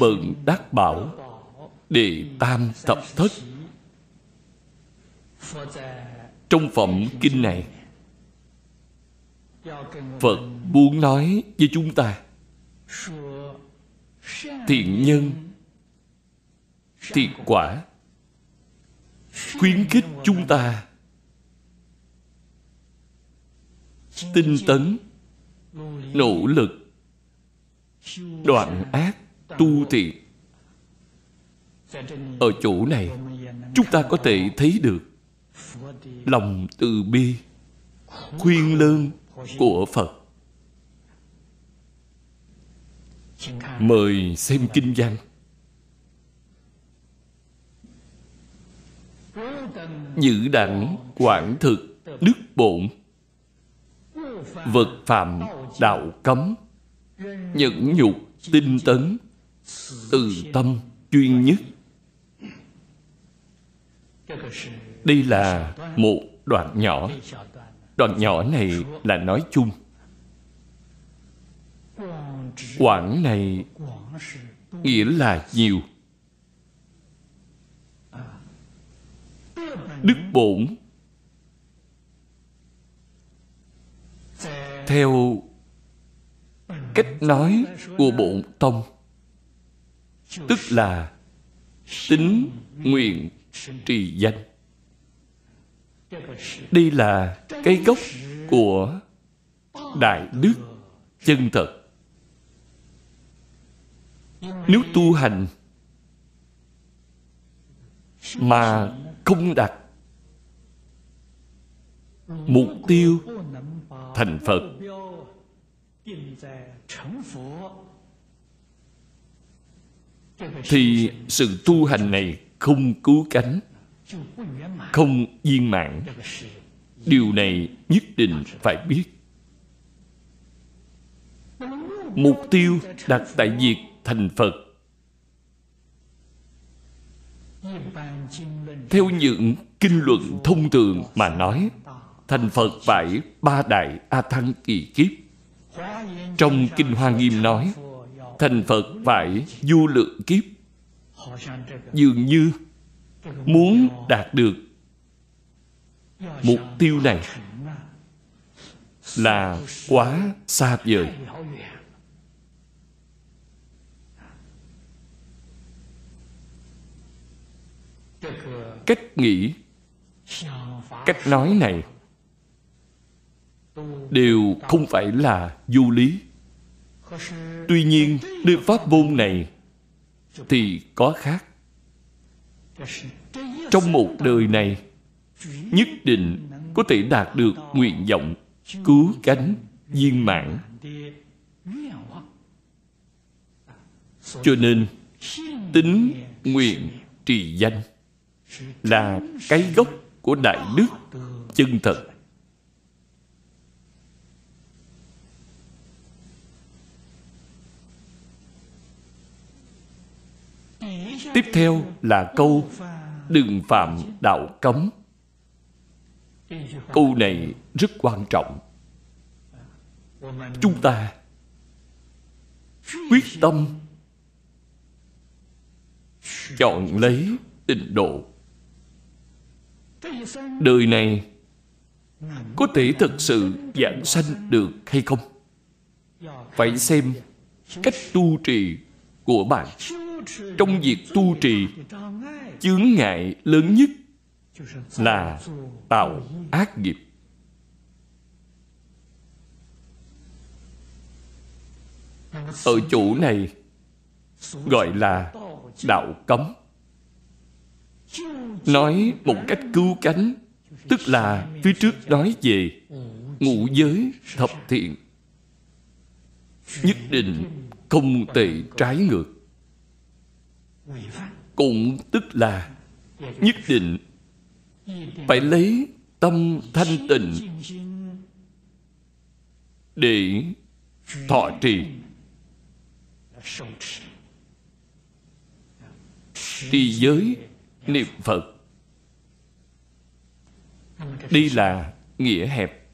bần bận đắc bảo đệ tam thập thất. Trong phẩm kinh này, phật muốn nói với chúng ta, thiện nhân thiện quả, khuyến khích chúng ta tinh tấn, nỗ lực, đoạn ác tu thiện ở chỗ này, chúng ta có thể thấy được lòng từ bi, khuyên lương của phật. Mời xem kinh văn. Giữ đẳng quản thực đức bổn. Vật phạm đạo cấm, nhẫn nhục tinh tấn từ tâm chuyên nhất. Đây là một đoạn nhỏ. Đoạn nhỏ này là nói chung. Quảng này nghĩa là nhiều. Đức bổn theo cách nói của bổn tông tức là tính nguyện trì danh. Đây là cái gốc của đại đức chân thật. Nếu tu hành mà không đặt mục tiêu thành phật thì sự tu hành này không cứu cánh, không viên mãn. Điều này nhất định phải biết. Mục tiêu đặt tại việc thành phật. Theo những kinh luận thông thường mà nói, thành phật phải ba đại a thăng kỳ kiếp. Trong kinh hoa nghiêm nói thành phật phải vô lượng kiếp. Dường như muốn đạt được mục tiêu này là quá xa vời. Cách nghĩ, cách nói này đều không phải là du lý tuy nhiên Đưa pháp môn này thì có khác. Trong một đời này, nhất định có thể đạt được nguyện vọng cứu cánh viên mãn. Cho nên, tính nguyện trì danh là cái gốc của đại đức chân thật. Tiếp theo là câu đừng phạm đạo cấm câu này rất quan trọng. Chúng ta quyết tâm chọn lấy tịnh độ. Đời này có thể thật sự giảng sanh được hay không? Phải xem cách tu trì của bạn trong việc tu trì, chướng ngại lớn nhất là tạo ác nghiệp. Ở chỗ này gọi là đạo cấm. Nói một cách cứu cánh, tức là phía trước nói về ngũ giới thập thiện, nhất định không tệ trái ngược cũng tức là nhất định phải lấy tâm thanh tịnh để thọ trì. Trì giới niệm phật đi là nghĩa hẹp.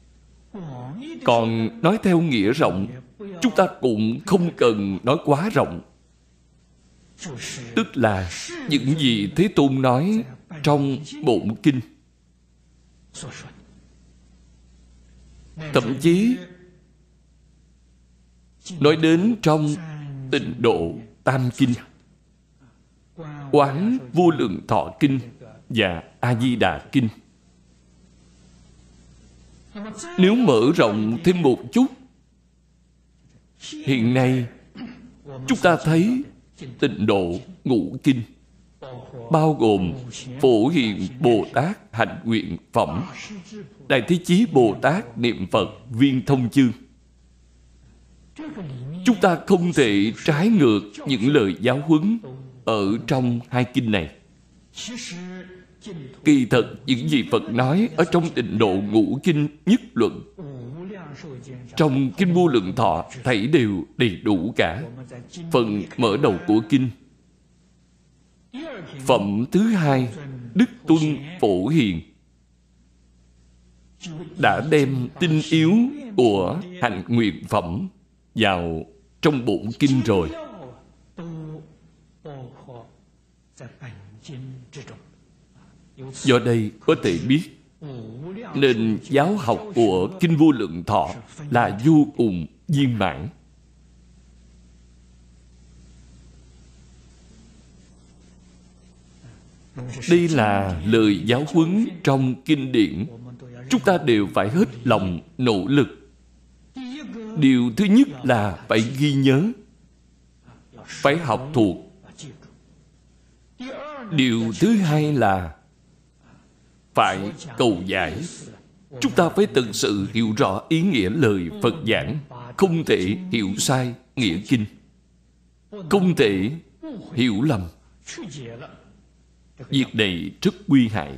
Còn nói theo nghĩa rộng, chúng ta cũng không cần nói quá rộng tức là những gì thế tôn nói trong bổn kinh. Thậm chí nói đến trong tịnh độ tam kinh, quán vô lượng thọ kinh và a di đà kinh. Nếu mở rộng thêm một chút, hiện nay chúng ta thấy tịnh độ ngũ kinh, bao gồm phổ hiện bồ tát hạnh nguyện phẩm, đại thế chí bồ tát niệm phật viên thông chương. Chúng ta không thể trái ngược những lời giáo huấn ở trong hai kinh này. Kỳ thật, những gì phật nói ở trong tịnh độ ngũ kinh nhất luận trong kinh vô lượng thọ, thảy đều đầy đủ cả. Phần mở đầu của kinh. Phẩm thứ hai, đức tuân phổ hiền. Đã đem tinh yếu của hạnh nguyện phẩm vào trong bổn kinh rồi. Do đây có thể biết nên giáo học của kinh vô lượng thọ là vô cùng viên mãn. Đây là lời giáo huấn trong kinh điển. Chúng ta đều phải hết lòng nỗ lực. Điều thứ nhất là phải ghi nhớ, phải học thuộc. Điều thứ hai là phải cầu giải. Chúng ta phải thực sự hiểu rõ ý nghĩa lời phật giảng, không thể hiểu sai nghĩa kinh. Không thể hiểu lầm. Việc này rất nguy hại.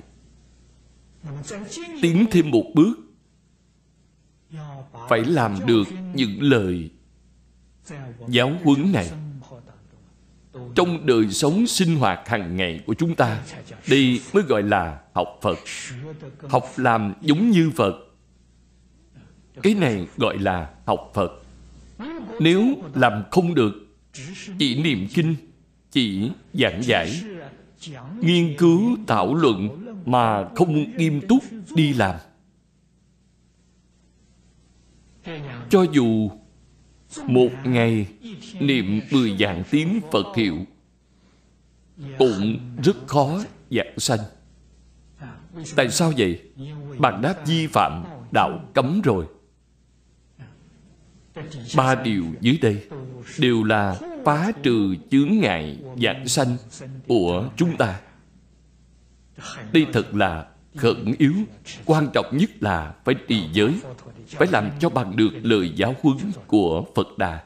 Tiến thêm một bước, phải làm được những lời giáo huấn này trong đời sống sinh hoạt hàng ngày của chúng ta, đây mới gọi là học phật. Học làm giống như phật. Cái này gọi là học phật. Nếu làm không được, chỉ niệm kinh, chỉ giảng giải, nghiên cứu, thảo luận mà không nghiêm túc đi làm. Cho dù một ngày, niệm mười vạn tiếng phật hiệu cũng rất khó dạng sanh. Tại sao vậy? Bạn đã vi phạm đạo cấm rồi. Ba điều dưới đây đều là phá trừ chướng ngại dạng sanh của chúng ta. Đây thật là khẩn yếu, quan trọng nhất là phải trì giới, phải làm cho bằng được lời giáo huấn của phật đà.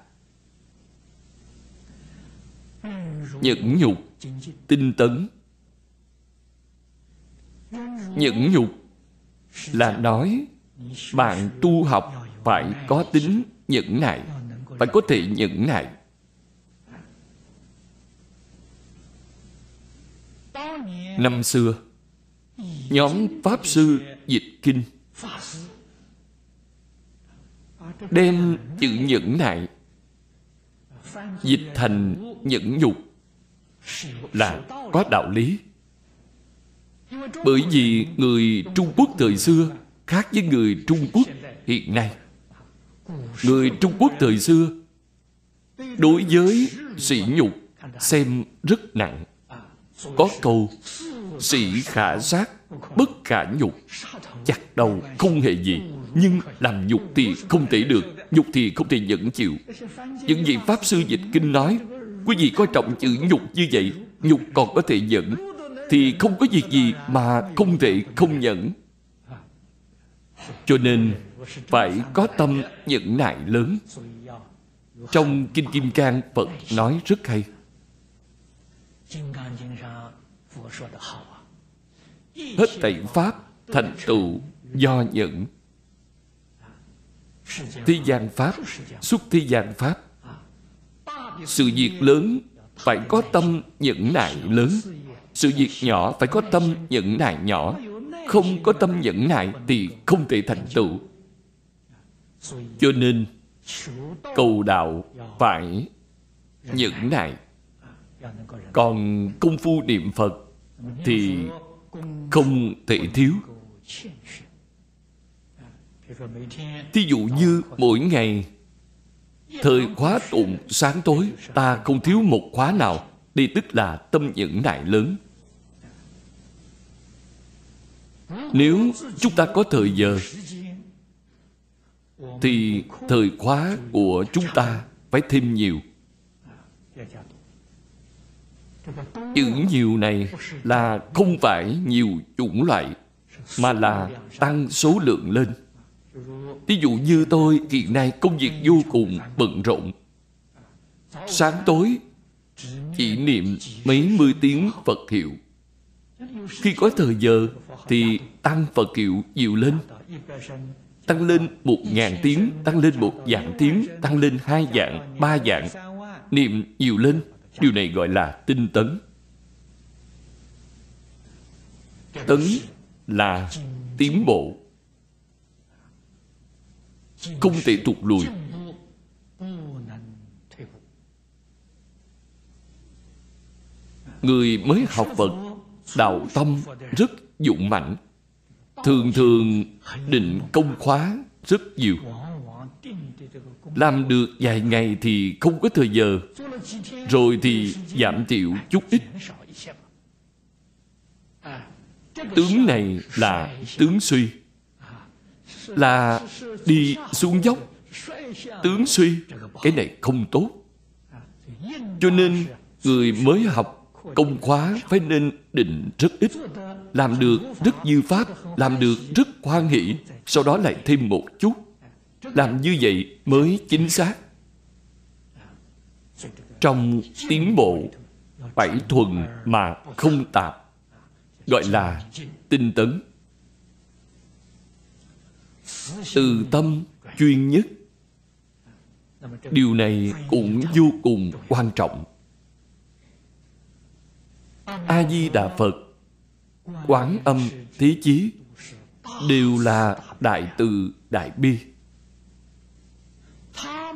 Nhẫn nhục, tinh tấn. Nhẫn nhục là nói bạn tu học phải có tính nhẫn nại, phải có thể nhẫn nại. Năm xưa nhóm pháp sư dịch kinh. Đem chữ nhẫn nại dịch thành nhẫn nhục là có đạo lý. Bởi vì người trung quốc thời xưa khác với người trung quốc hiện nay. Người trung quốc thời xưa đối với sỉ nhục xem rất nặng. Có câu sĩ khả sát, bất khả nhục. Chặt đầu không hề gì, nhưng làm nhục thì không thể được, nhục thì không thể nhẫn chịu. Những gì pháp sư dịch kinh nói, quý vị coi trọng chữ nhục như vậy, nhục còn có thể nhẫn, thì không có việc gì mà không thể không nhẫn. Cho nên phải có tâm nhẫn nại lớn. Trong kinh kim cang phật nói rất hay hết thảy pháp thành tựu do nhẫn thế gian pháp xuất thế gian pháp. Sự việc lớn phải có tâm nhẫn nại lớn. Sự việc nhỏ phải có tâm nhẫn nại nhỏ. Không có tâm nhẫn nại thì không thể thành tựu. Cho nên cầu đạo phải nhẫn nại. Còn công phu niệm phật thì không thể thiếu. Thí dụ như mỗi ngày, thời khóa tụng sáng tối, ta không thiếu một khóa nào đây tức là tâm nhẫn nại lớn. Nếu chúng ta có thời giờ, thì thời khóa của chúng ta phải thêm nhiều chữ nhiều này là không phải nhiều chủng loại, mà là tăng số lượng lên. Ví dụ như tôi hiện nay công việc vô cùng bận rộn. Sáng tối chỉ niệm mấy mươi tiếng phật hiệu. Khi có thời giờ thì tăng phật hiệu nhiều lên. Tăng lên một ngàn tiếng, tăng lên một vạn tiếng, tăng lên hai vạn, ba vạn. Niệm nhiều lên điều này gọi là tinh tấn. Tấn là tiến bộ. Không thể tụt lùi. Người mới học phật, đạo tâm rất dụng mạnh thường thường định công khóa rất nhiều làm được vài ngày thì không có thời giờ. Rồi thì giảm thiểu chút ít. Tướng này là tướng suy. Là đi xuống dốc. Tướng suy, cái này không tốt. Cho nên người mới học công khóa phải nên định rất ít. Làm được rất dư pháp, làm được rất hoan hỷ. Sau đó lại thêm một chút làm như vậy mới chính xác. Trong tiến bộ, bảy thuần mà không tạp, gọi là tinh tấn. Từ tâm chuyên nhất, điều này cũng vô cùng quan trọng. A di đà phật, quán âm thế chí đều là đại từ đại bi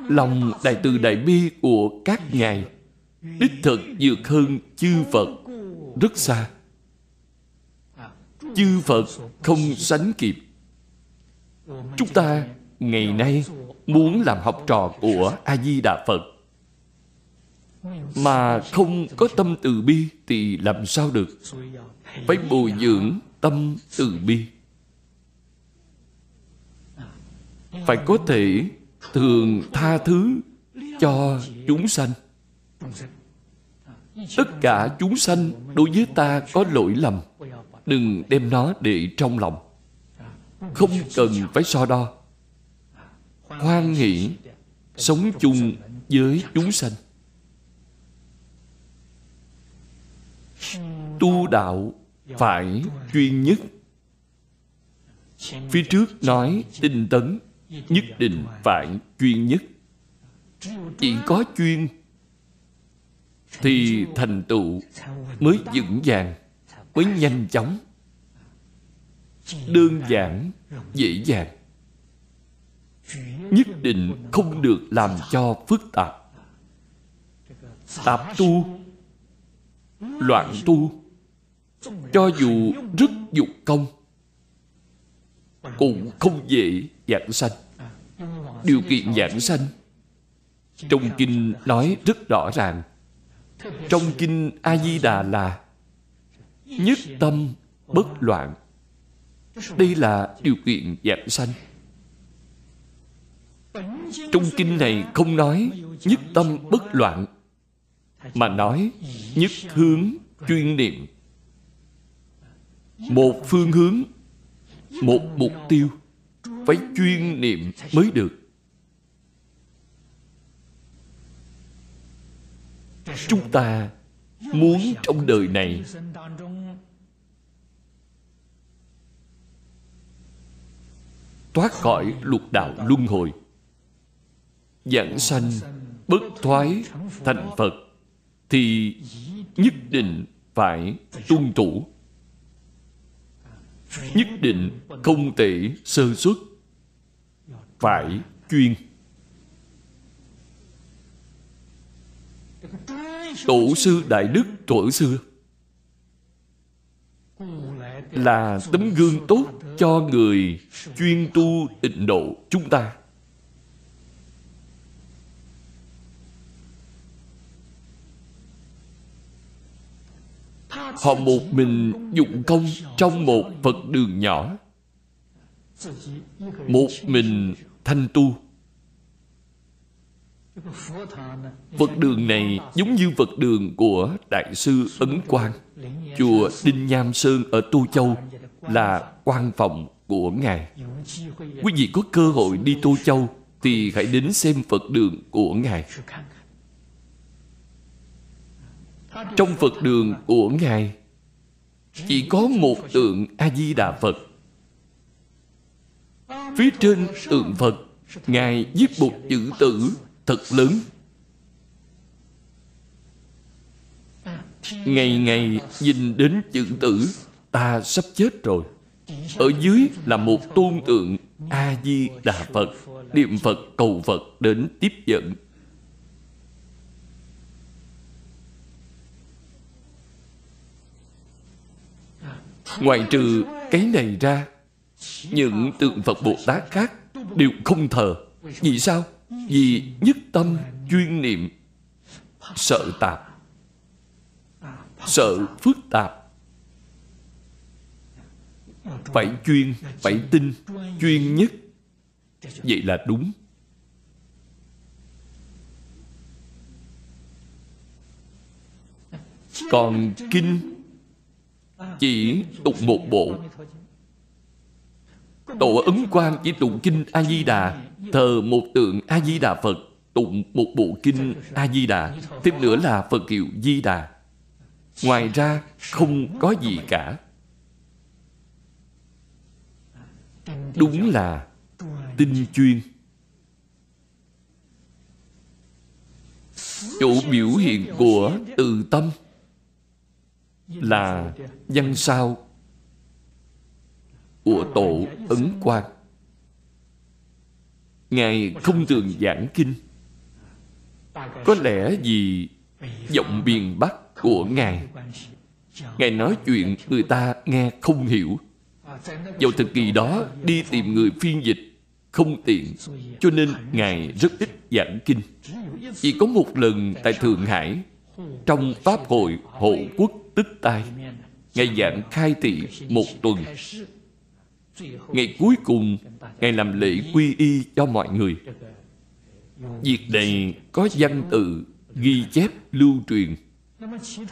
lòng đại từ đại bi của các ngài. Đích thực vượt hơn chư phật, rất xa. Chư phật không sánh kịp. Chúng ta ngày nay muốn làm học trò của a di đà phật. Mà không có tâm từ bi thì làm sao được? Phải bồi dưỡng tâm từ bi. Phải có thể thường tha thứ cho chúng sanh. Tất cả chúng sanh đối với ta có lỗi lầm, đừng đem nó để trong lòng. Không cần phải so đo. Hoan hỷ, sống chung với chúng sanh. Tu đạo phải chuyên nhất. Phía trước nói tinh tấn nhất định phải chuyên nhất. Chỉ có chuyên thì thành tựu mới vững vàng, mới nhanh chóng, đơn giản, dễ dàng. Nhất định không được làm cho phức tạp. Tạp tu, loạn tu, cho dù rất dục công, cũng không dễ giảng sanh. Điều kiện giảng sanh. trong kinh nói rất rõ ràng. Trong kinh a di đà là nhất tâm bất loạn. Đây là điều kiện giảng sanh. Trong kinh này không nói nhất tâm bất loạn mà nói nhất hướng chuyên niệm. Một phương hướng một mục tiêu phải chuyên niệm mới được. Chúng ta muốn trong đời này thoát khỏi lục đạo luân hồi, giảng sanh bất thoái thành phật, thì nhất định phải tuân thủ. Nhất định không thể sơ xuất phải chuyên. Tổ sư đại đức tuổi xưa là tấm gương tốt cho người chuyên tu tịnh độ chúng ta. Họ một mình dụng công trong một phật đường nhỏ. Một mình thanh tu Phật đường này giống như Phật đường của Đại sư Ấn Quang. Chùa Đinh Nham Sơn ở Tu Châu là quan phòng của Ngài. Quý vị có cơ hội đi Tu Châu thì hãy đến xem Phật đường của Ngài. Trong Phật đường của Ngài, chỉ có một tượng A-di-đà Phật. Phía trên tượng Phật, Ngài viết một chữ tử thật lớn. Ngày ngày nhìn đến chữ tử ta sắp chết rồi. Ở dưới là một tôn tượng a di đà phật niệm phật cầu phật đến tiếp dẫn. Ngoài trừ cái này ra những tượng phật bồ tát khác đều không thờ. Vì sao? Vì nhất tâm chuyên niệm. Sợ tạp. Sợ phức tạp. Phải chuyên, phải tin, chuyên nhất. Vậy là đúng. Còn kinh chỉ tụng một bộ tổ ấn quan chỉ tụng kinh a di đà thờ một tượng a di đà phật, tụng một bộ kinh a di đà thêm nữa là phật hiệu di đà ngoài ra, không có gì cả. Đúng là tinh chuyên. Chỗ biểu hiện của từ tâm là văn sao của tổ ấn quang. Ngài không thường giảng kinh. Có lẽ vì giọng miền bắc của ngài. Ngài nói chuyện người ta nghe không hiểu. Vào thời kỳ đó, đi tìm người phiên dịch không tiện, cho nên ngài rất ít giảng kinh. Chỉ có một lần tại thượng hải, trong pháp hội hộ quốc tức tai, ngài giảng khai thị một tuần ngày cuối cùng, ngài làm lễ quy y cho mọi người. Việc này có văn tự ghi chép lưu truyền.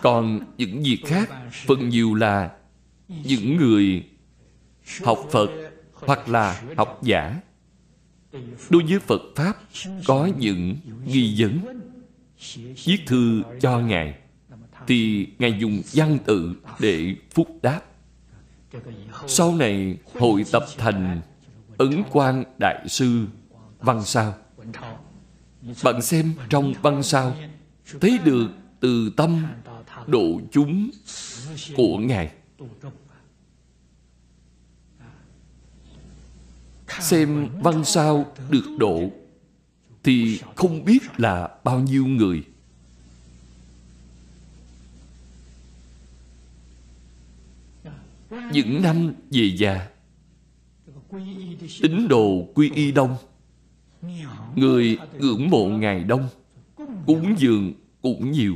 Còn những việc khác phần nhiều là những người học phật hoặc là học giả. Đối với phật pháp, có những nghi vấn. Viết thư cho ngài, thì ngài dùng văn tự để phúc đáp sau này hội tập thành ứng quan đại sư văn sao. Bạn xem trong văn sao, thấy được từ tâm độ chúng của ngài. Xem văn sao được độ thì không biết là bao nhiêu người. Những năm về già, tín đồ quy y đông, người ngưỡng mộ ngài đông, cúng dường cũng nhiều.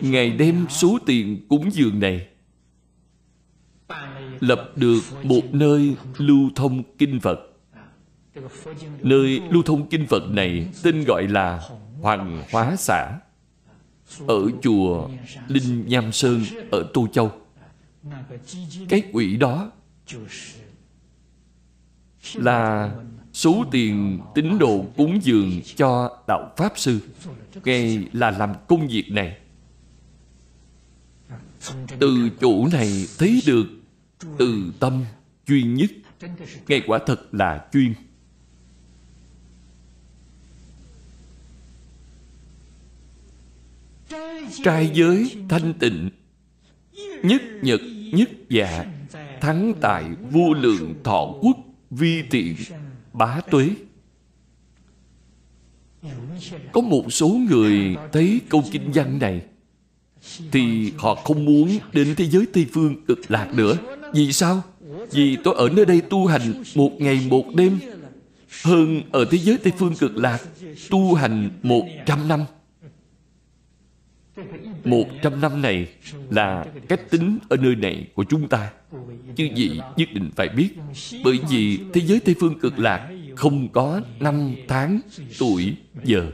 Ngài đem số tiền cúng dường này lập được một nơi lưu thông kinh phật. Nơi lưu thông kinh phật này tên gọi là hoàng hóa xã, ở chùa linh nham sơn, ở tô châu cái quỹ đó là số tiền tín đồ cúng dường cho đạo pháp sư. Ngài là làm công việc này. Từ chỗ này thấy được từ tâm chuyên nhất. Ngay quả thật là chuyên. Trai giới thanh tịnh nhất nhật, nhất dạ thắng tại, vô lượng thọ quốc, vi tiện bá tuế có một số người thấy câu kinh văn này, thì họ không muốn đến thế giới Tây Phương cực lạc nữa. Vì sao? Vì tôi ở nơi đây tu hành một ngày một đêm, hơn ở thế giới Tây Phương cực lạc tu hành một trăm năm. Một trăm năm này là cách tính ở nơi này của chúng ta. Chứ gì nhất định phải biết. Bởi vì thế giới Tây Phương cực lạc không có năm tháng, tuổi, giờ.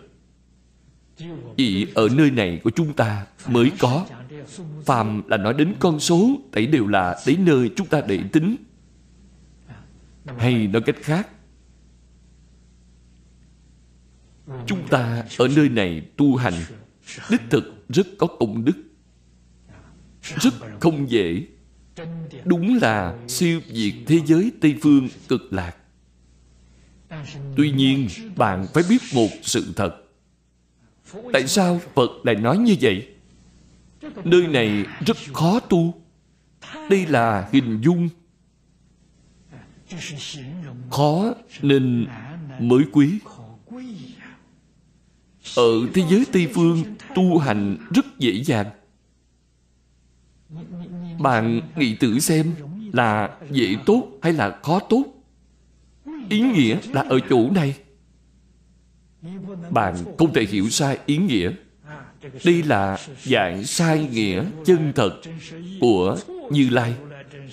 Chỉ ở nơi này của chúng ta mới có. Phàm là nói đến con số, tẩy đều là tới nơi chúng ta để tính. Hay nói cách khác, chúng ta ở nơi này tu hành đích thực rất có công đức. Rất không dễ. Đúng là siêu việt thế giới tây phương cực lạc. Tuy nhiên, bạn phải biết một sự thật. Tại sao phật lại nói như vậy? Nơi này rất khó tu. Đây là hình dung. Khó nên mới quý ở thế giới Tây Phương tu hành rất dễ dàng. Bạn nghĩ tự xem là dễ tốt hay là khó tốt. Ý nghĩa là ở chỗ này. Bạn không thể hiểu sai ý nghĩa. Đây là dạng sai nghĩa chân thật của Như Lai.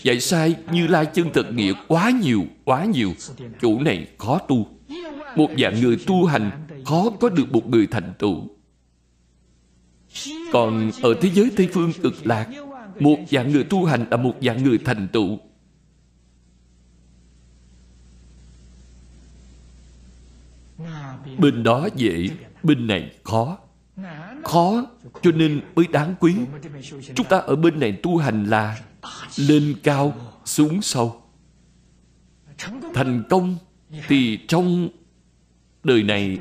Dạy sai Như Lai chân thật nghĩa quá nhiều, quá nhiều. Chỗ này khó tu. Một dạng người tu hành khó có được một người thành tựu. Còn ở thế giới tây phương cực lạc, một dạng người tu hành là một dạng người thành tựu. Bên đó dễ, bên này khó. Khó cho nên mới đáng quý. Chúng ta ở bên này tu hành là lên cao xuống sâu. Thành công thì trong đời này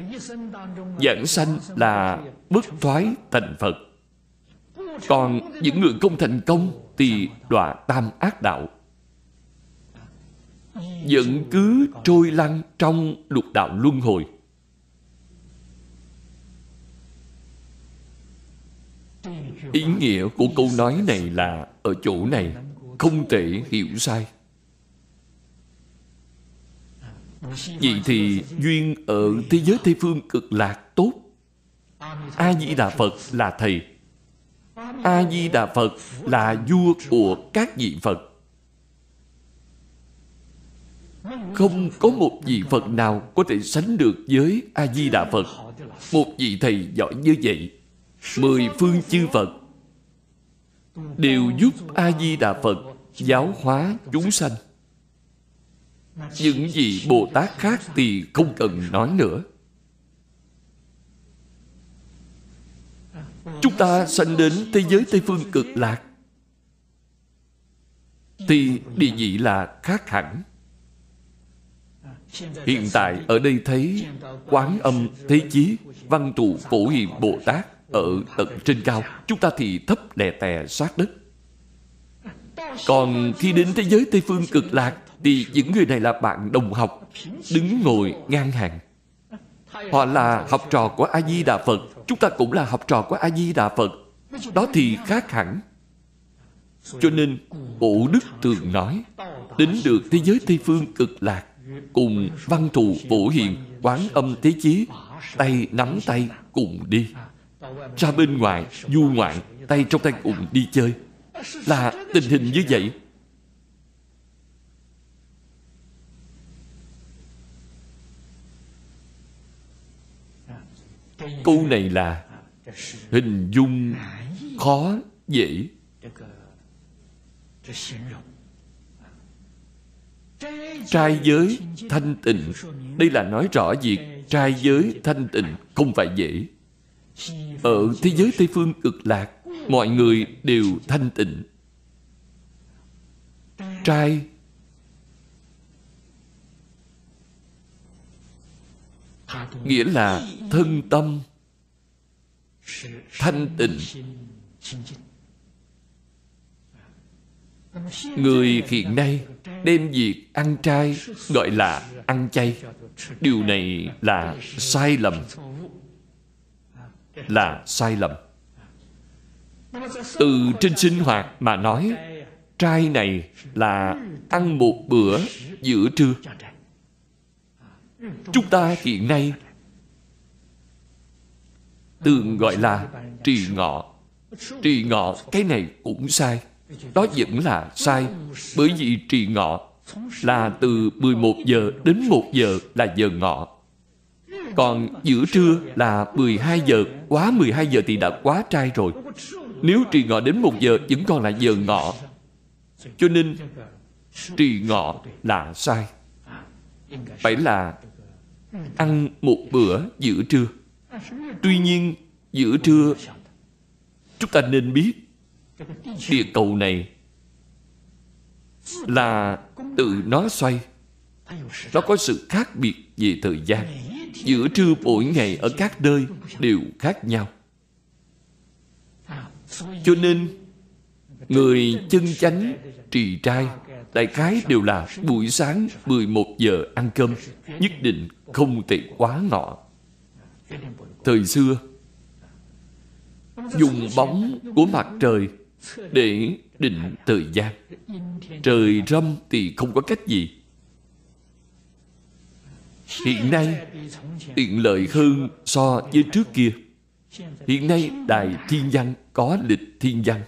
giảng sanh là bất thoái thành Phật. Còn những người không thành công thì đọa tam ác đạo. Vẫn cứ trôi lăn trong lục đạo luân hồi. Ý nghĩa của câu nói này là ở chỗ này không thể hiểu sai. Vậy thì duyên ở thế giới Tây Phương cực lạc tốt. A-di-đà Phật là Thầy. A-di-đà Phật là vua của các vị Phật. Không có một vị Phật nào có thể sánh được với A-di-đà Phật. Một vị Thầy giỏi như vậy, Mười phương chư Phật, Đều giúp A-di-đà Phật giáo hóa chúng sanh những vị Bồ Tát khác thì không cần nói nữa. Chúng ta sanh đến thế giới Tây Phương cực lạc, thì địa vị là khác hẳn. Hiện tại ở đây thấy Quán âm Thế Chí, Văn trụ Phổ Hiền Bồ Tát Ở tận trên cao Chúng ta thì thấp đè tè sát đất Còn khi đến thế giới Tây Phương cực lạc thì những người này là bạn đồng học, đứng ngồi ngang hàng. Họ là học trò của a di đà phật, chúng ta cũng là học trò của a di đà phật. Đó thì khác hẳn. Cho nên Bổ đức thường nói, đến được thế giới tây phương cực lạc, cùng văn thù phổ hiền, quán âm thế chí, tay nắm tay cùng đi. Ra bên ngoài, du ngoạn, tay trong tay cùng đi chơi. Là tình hình như vậy. Câu này là hình dung khó dễ. Trai giới thanh tịnh. Đây là nói rõ việc trai giới thanh tịnh không phải dễ. Ở thế giới tây phương cực lạc, mọi người đều thanh tịnh. Trai nghĩa là thân tâm thanh tịnh. Người hiện nay đem việc ăn chay, gọi là ăn chay. Điều này là sai lầm. Là sai lầm. Từ trên sinh hoạt mà nói, trai này là ăn một bữa giữa trưa. Chúng ta hiện nay thường gọi là trì ngọ. Trì ngọ, cái này cũng sai. Đó vẫn là sai, bởi vì trì ngọ là từ 11 giờ đến 1 giờ là giờ ngọ. Còn giữa trưa là 12 giờ, quá 12 giờ thì đã quá trai rồi. Nếu trì ngọ đến 1 giờ vẫn còn là giờ ngọ. Cho nên, trì ngọ là sai. Phải là ăn một bữa giữa trưa tuy nhiên, giữa trưa, chúng ta nên biết địa cầu này là tự nó xoay. Nó có sự khác biệt về thời gian. Giữa trưa mỗi ngày ở các nơi đều khác nhau. Cho nên, người chân chánh, trì trai, đại khái đều là buổi sáng 11 giờ ăn cơm, nhất định không thể quá ngọ thời xưa, dùng bóng của mặt trời để định thời gian. Trời râm thì không có cách gì. Hiện nay, tiện lợi hơn so với trước kia. Hiện nay, đài thiên văn có lịch thiên văn.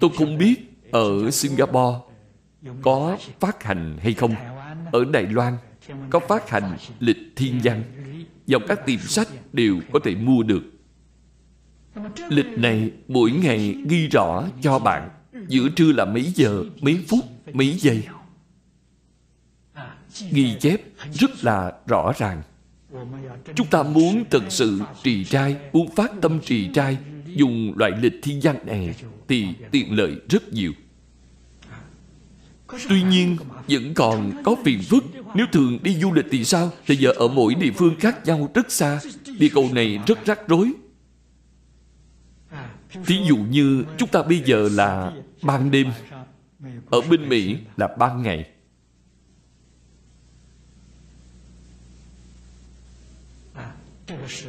Tôi không biết ở singapore có phát hành hay không? Ở đài loan, có phát hành lịch thiên văn. Dòng các tiệm sách đều có thể mua được. Lịch này mỗi ngày ghi rõ cho bạn giữa trưa là mấy giờ, mấy phút, mấy giây. Ghi chép rất là rõ ràng. Chúng ta muốn thật sự trì trai, muốn phát tâm trì trai, dùng loại lịch thiên văn này thì tiện lợi rất nhiều tuy nhiên, vẫn còn có phiền phức. Nếu thường đi du lịch thì sao? Thì giờ ở mỗi địa phương khác nhau rất xa. Địa cầu này rất rắc rối. Thí dụ như chúng ta bây giờ là ban đêm. Ở bên mỹ là ban ngày.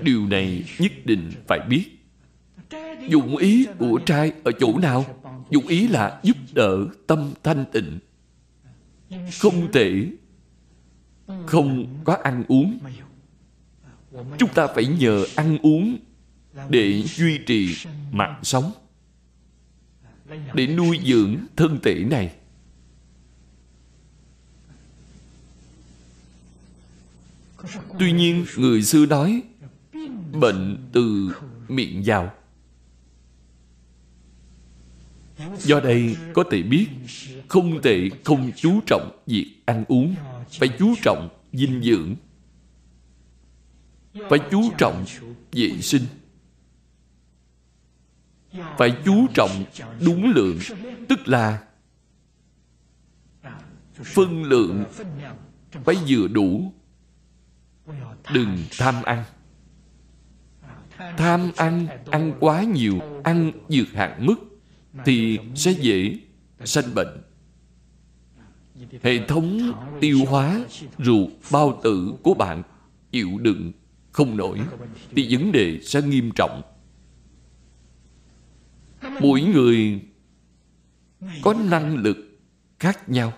Điều này nhất định phải biết. Dụng ý của trai ở chỗ nào? Dụng ý là giúp đỡ tâm thanh tịnh không thể không có ăn uống. Chúng ta phải nhờ ăn uống để duy trì mạng sống. Để nuôi dưỡng thân thể này. Tuy nhiên, người xưa nói, bệnh từ miệng vào do đây có thể biết, không thể không chú trọng việc ăn uống, phải chú trọng dinh dưỡng, phải chú trọng vệ sinh, phải chú trọng đúng lượng, tức là phân lượng phải vừa đủ. Đừng tham ăn. Tham ăn ăn quá nhiều, ăn vượt hạn mức thì sẽ dễ sanh bệnh. Hệ thống tiêu hóa ruột bao tử của bạn chịu đựng không nổi thì vấn đề sẽ nghiêm trọng. Mỗi người có năng lực khác nhau.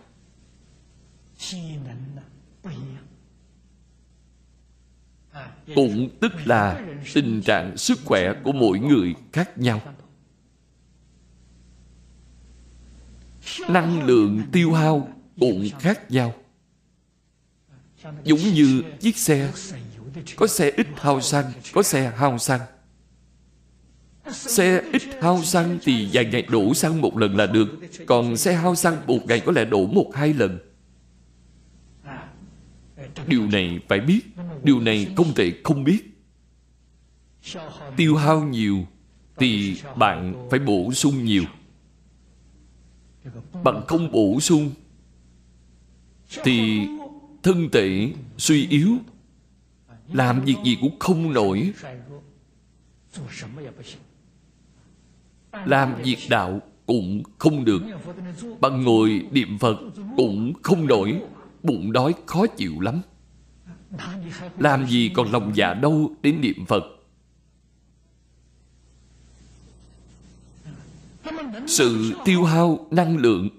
Cũng tức là tình trạng sức khỏe của mỗi người khác nhau. Năng lượng tiêu hao cũng khác nhau. Giống như chiếc xe, có xe ít hao xăng, có xe hao xăng. Xe ít hao xăng thì vài ngày đổ xăng một lần là được, còn xe hao xăng một ngày có lẽ đổ một hai lần. Điều này phải biết, điều này không thể không biết. Tiêu hao nhiều thì bạn phải bổ sung nhiều bạn không bổ sung, thì thân thể suy yếu, làm việc gì cũng không nổi. Làm việc đạo cũng không được, bằng ngồi niệm phật cũng không nổi, bụng đói khó chịu lắm. Làm gì còn lòng dạ đâu đến niệm phật. Sự tiêu hao năng lượng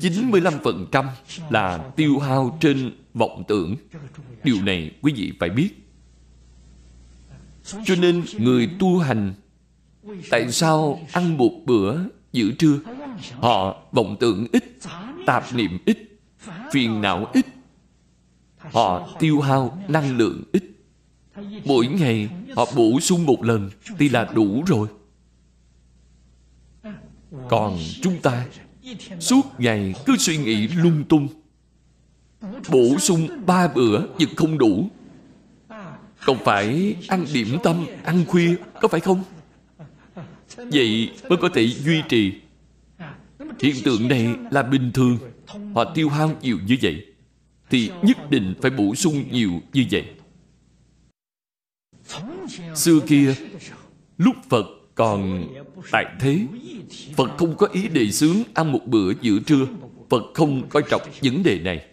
95% là tiêu hao trên vọng tưởng. Điều này quý vị phải biết. Cho nên người tu hành, Tại sao ăn một bữa giữa trưa Họ vọng tưởng ít, Tạp niệm ít, Phiền não ít. Họ tiêu hao năng lượng ít. Mỗi ngày họ bổ sung một lần Thì là đủ rồi. Còn chúng ta Suốt ngày cứ suy nghĩ lung tung. Bổ sung ba bữa nhưng không đủ. Còn phải ăn điểm tâm, ăn khuya Có phải không? Vậy mới có thể duy trì. Hiện tượng này là bình thường. Họ tiêu hao nhiều như vậy Thì nhất định phải bổ sung nhiều như vậy. Xưa kia Lúc Phật còn tại thế, Phật không có ý đề xướng ăn một bữa giữa trưa. Phật không coi trọng vấn đề này.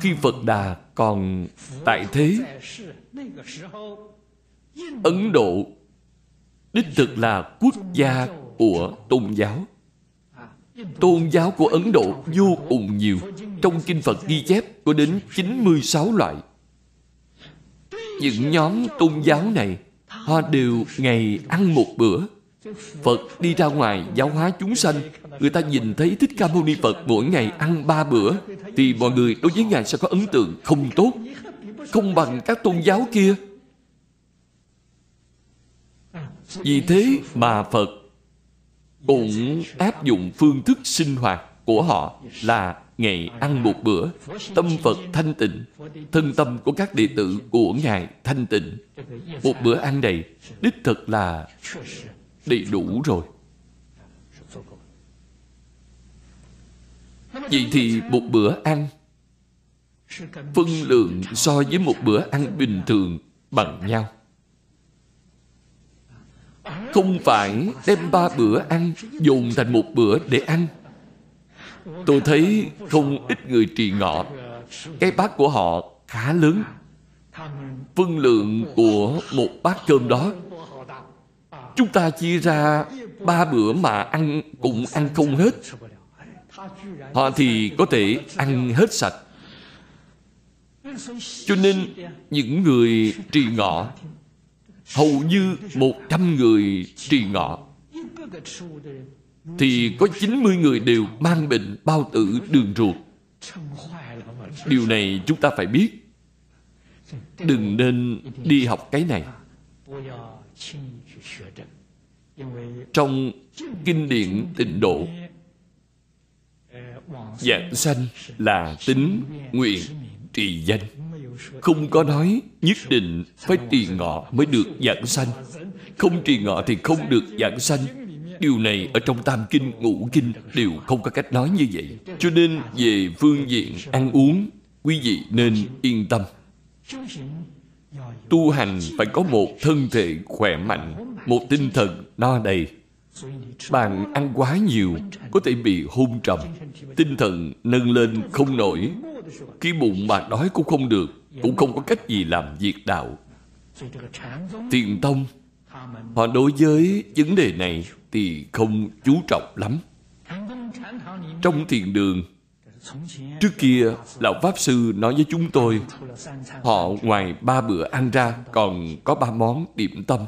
Khi Phật Đà còn tại thế, Ấn Độ Đích thực là quốc gia của tôn giáo. Tôn giáo của Ấn Độ vô cùng nhiều. Trong Kinh Phật ghi chép có đến 96 loại. Những nhóm tôn giáo này Họ đều ngày ăn một bữa. Phật đi ra ngoài giáo hóa chúng sanh. Người ta nhìn thấy Thích Ca Mâu Ni Phật mỗi ngày ăn ba bữa, Thì mọi người đối với Ngài sẽ có ấn tượng không tốt, Không bằng các tôn giáo kia. Vì thế mà Phật cũng áp dụng phương thức sinh hoạt của họ là ngày ăn một bữa, tâm phật thanh tịnh, thân tâm của các đệ tử của ngài thanh tịnh. Một bữa ăn này đích thực là đầy đủ rồi. Vậy thì một bữa ăn, phân lượng so với một bữa ăn bình thường bằng nhau. Không phải đem ba bữa ăn dùng thành một bữa để ăn tôi thấy không ít người trì ngọ. Cái bát của họ khá lớn. Phân lượng của một bát cơm đó. Chúng ta chia ra ba bữa mà ăn cũng ăn không hết. Họ thì có thể ăn hết sạch. Cho nên những người trì ngọ, hầu như một trăm người trì ngọ thì có 90 người đều mang bệnh bao tử đường ruột. Điều này chúng ta phải biết. Đừng nên đi học cái này. Trong kinh điển tịnh độ, dạng sanh là tính nguyện trì danh. Không có nói nhất định phải trì ngọ mới được dạng sanh. Không trì ngọ thì không được dạng sanh Điều này ở trong Tam Kinh, Ngũ Kinh đều không có cách nói như vậy. Cho nên về phương diện ăn uống, quý vị nên yên tâm. Tu hành phải có một thân thể khỏe mạnh, một tinh thần no đầy. Bạn ăn quá nhiều có thể bị hôn trầm, tinh thần nâng lên không nổi. Khi bụng bạn đói cũng không được, cũng không có cách gì làm việc đạo. Tiền tông Họ đối với vấn đề này thì không chú trọng lắm. Trong thiền đường, trước kia Lão Pháp Sư nói với chúng tôi, họ ngoài ba bữa ăn ra còn có ba món điểm tâm.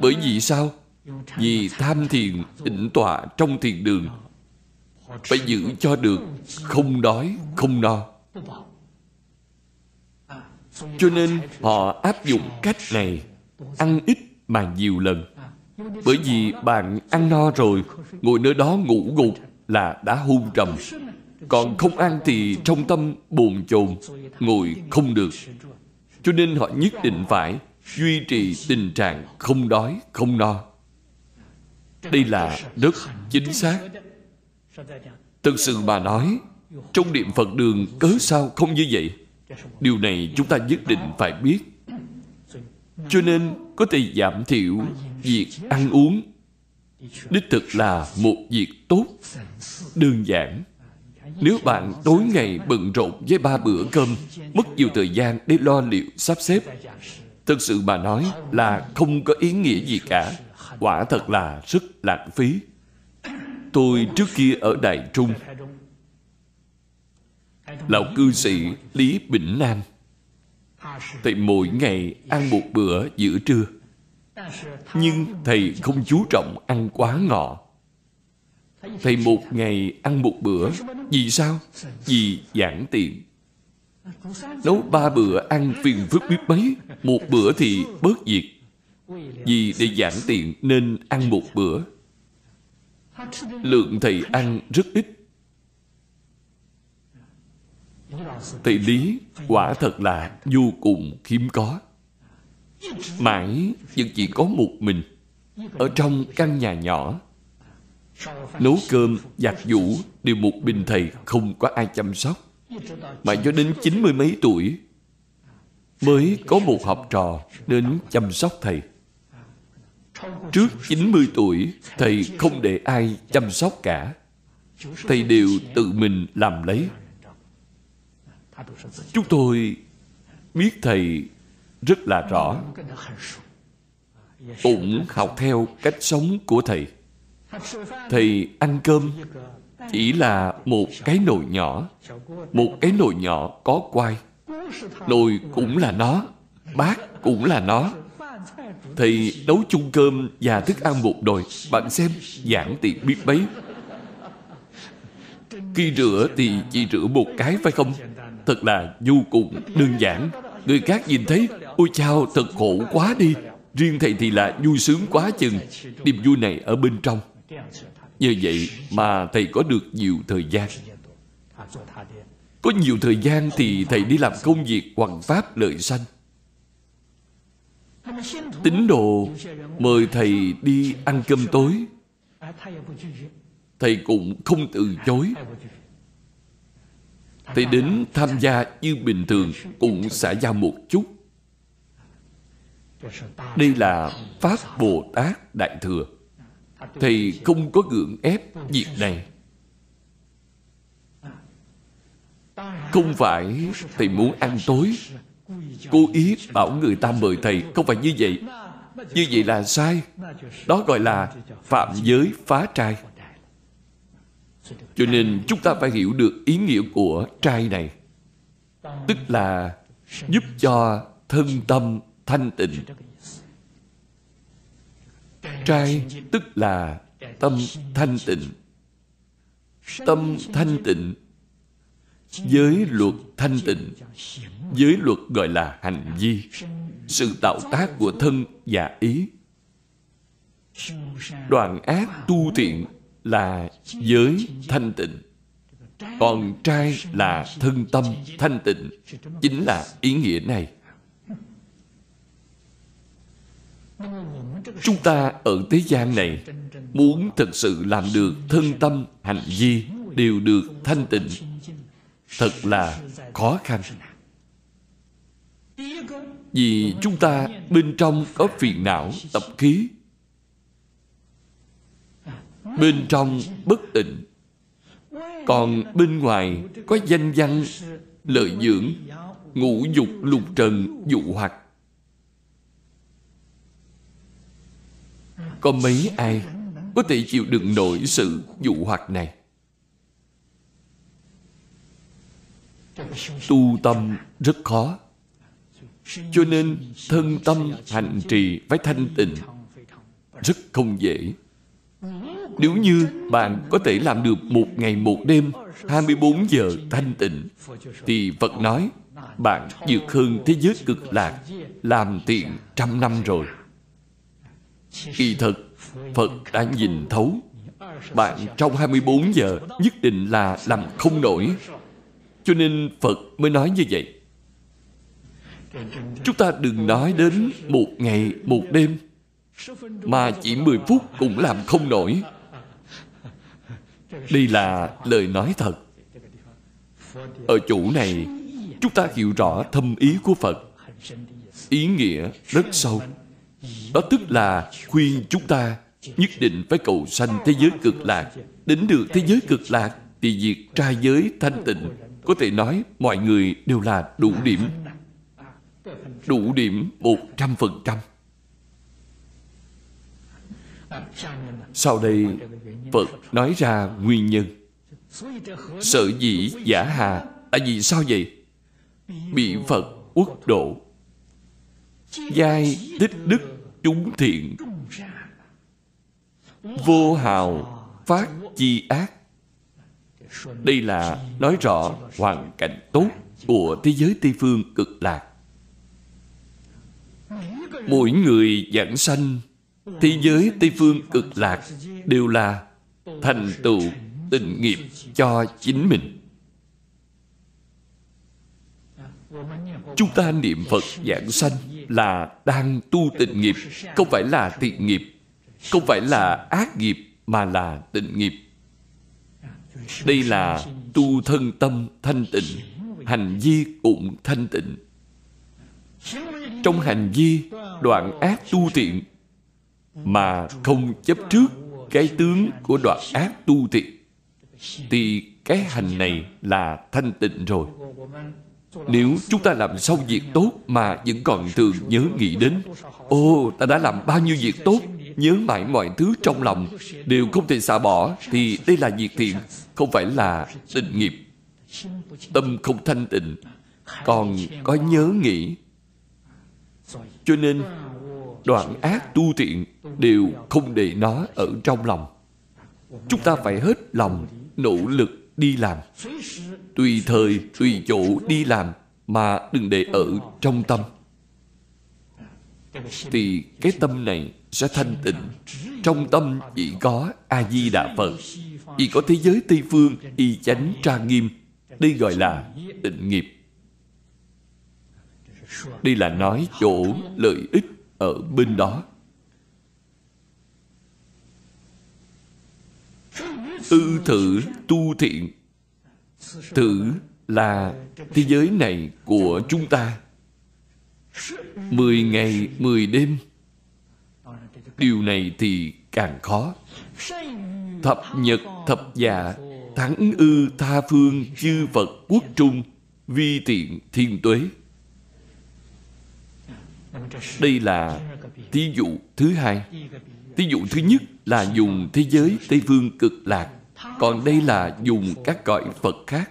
Bởi vì sao? Vì tham thiền tịnh tọa trong thiền đường phải giữ cho được không đói, không no. Cho nên họ áp dụng cách này ăn ít mà nhiều lần. Bởi vì bạn ăn no rồi, ngồi nơi đó ngủ gục là đã hôn trầm. Còn không ăn thì trong tâm bồn chồn, ngồi không được. Cho nên họ nhất định phải duy trì tình trạng không đói, không no. Đây là rất chính xác. Thực sự mà nói, trong niệm phật đường cớ sao không như vậy? Điều này chúng ta nhất định phải biết cho nên có thể giảm thiểu việc ăn uống. Đích thực là một việc tốt, đơn giản. Nếu bạn tối ngày bận rộn với ba bữa cơm, mất nhiều thời gian để lo liệu sắp xếp. Thực sự mà nói là không có ý nghĩa gì cả. Quả thật là rất lãng phí. Tôi trước kia ở đài trung. Lão cư sĩ lý bỉnh nam thầy mỗi ngày ăn một bữa giữa trưa. Nhưng thầy không chú trọng ăn quá ngọ. Thầy một ngày ăn một bữa, vì sao? Vì giản tiện. Nấu ba bữa ăn phiền phức biết mấy, một bữa thì bớt việc. Vì để giản tiện nên ăn một bữa. Lượng thầy ăn rất ít thầy lý, quả thật là vô cùng khiêm có. Mãi vẫn chỉ có một mình ở trong căn nhà nhỏ. Nấu cơm, giặt giũ đều một mình thầy không có ai chăm sóc. Mà cho đến chín mươi mấy tuổi mới có một học trò đến chăm sóc thầy. Trước 90 tuổi, thầy không để ai chăm sóc cả. Thầy đều tự mình làm lấy chúng tôi biết thầy rất là rõ. cũng học theo cách sống của thầy. Thầy ăn cơm chỉ là một cái nồi nhỏ một cái nồi nhỏ có quai. Nồi cũng là nó bát cũng là nó. Thầy nấu chung cơm và thức ăn một nồi. Bạn xem giản tiện biết mấy. Khi rửa thì chỉ rửa một cái phải không thật là vô cùng đơn giản. Người khác nhìn thấy, ôi chao, thật khổ quá đi. Riêng thầy thì là vui sướng quá chừng. Niềm vui này ở bên trong. Như vậy mà thầy có được nhiều thời gian. Có nhiều thời gian thì thầy đi làm công việc hoằng pháp lợi sanh. Tín đồ mời thầy đi ăn cơm tối. Thầy cũng không từ chối thì đến tham gia như bình thường cũng xả giao một chút. Đây là pháp bồ tát đại thừa. Thầy không có gượng ép việc này. Không phải thầy muốn ăn tối. Cố ý bảo người ta mời thầy không phải như vậy. Như vậy là sai. Đó gọi là phạm giới phá trai cho nên chúng ta phải hiểu được ý nghĩa của trai này. Tức là giúp cho thân tâm thanh tịnh. Trai tức là tâm thanh tịnh. Tâm thanh tịnh giới luật thanh tịnh giới luật gọi là hành vi, sự tạo tác của thân và ý. Đoạn ác tu thiện là giới thanh tịnh. Còn trai là thân tâm thanh tịnh. Chính là ý nghĩa này. Chúng ta ở thế gian này muốn thực sự làm được thân tâm hành vi đều được thanh tịnh, thật là khó khăn. Vì chúng ta bên trong có phiền não, tập khí bên trong bất tịnh. Còn bên ngoài có danh văn, lợi dưỡng, ngũ dục lục trần, dụ hoặc. Có mấy ai có thể chịu đựng nổi sự dụ hoặc này? Tu tâm rất khó, cho nên thân tâm hành trì phải thanh tịnh rất không dễ nếu như bạn có thể làm được một ngày một đêm 24 giờ thanh tịnh thì Phật nói bạn vượt hơn thế giới cực lạc làm tiện trăm năm rồi. Kỳ thực Phật đã nhìn thấu bạn trong 24 giờ nhất định là làm không nổi. Cho nên Phật mới nói như vậy. Chúng ta đừng nói đến một ngày, một đêm Mà chỉ 10 phút cũng làm không nổi. Đây là lời nói thật. Ở chỗ này, chúng ta hiểu rõ thâm ý của phật. Ý nghĩa rất sâu. Đó tức là khuyên chúng ta nhất định phải cầu sanh thế giới cực lạc. Đến được thế giới cực lạc thì việc trai giới thanh tịnh. Có thể nói mọi người đều là đủ điểm. Đủ điểm một trăm phần trăm sau đây, phật nói ra nguyên nhân. Sở dĩ giả hà là vì sao vậy? Bị phật quốc độ. Giai tích đức chúng thiện. Vô hào phát chi ác. Đây là nói rõ hoàn cảnh tốt của thế giới tây phương cực lạc. Mỗi người giảng sanh thế giới tây phương cực lạc đều là thành tựu tình nghiệp cho chính mình. Chúng ta niệm phật giảng sanh là đang tu tịnh nghiệp, không phải là thiện nghiệp, không phải là ác nghiệp mà là tịnh nghiệp. Đây là tu thân tâm thanh tịnh, hành vi cũng thanh tịnh. Trong hành vi đoạn ác tu thiện mà không chấp trước cái tướng của đoạn ác tu thiện thì cái hành này là thanh tịnh rồi. Nếu chúng ta làm xong việc tốt mà vẫn còn thường nhớ nghĩ đến ô, ta đã làm bao nhiêu việc tốt Nhớ mãi mọi thứ trong lòng Đều không thể xả bỏ Thì đây là việc thiện Không phải là tình nghiệp. Tâm không thanh tịnh Còn có nhớ nghĩ. Cho nên Đoạn ác tu thiện Đều không để nó ở trong lòng. Chúng ta phải hết lòng, Nỗ lực đi làm. Tùy thời, tùy chỗ đi làm mà đừng để ở trong tâm. Thì cái tâm này sẽ thanh tịnh. Trong tâm chỉ có a di đà phật. Chỉ có thế giới tây phương, y chánh, tra nghiêm. Đây gọi là tịnh nghiệp. Đây là nói chỗ lợi ích ở bên đó. Ư thử tu thiện. Thử là thế giới này của chúng ta. Mười ngày, mười đêm. Điều này thì càng khó. Thập nhật, thập dạ thắng ư tha phương chư phật quốc trung, vi tiện thiên tuế đây là thí dụ thứ hai. Thí dụ thứ nhất là dùng thế giới tây phương cực lạc. Còn đây là dùng các cõi phật khác.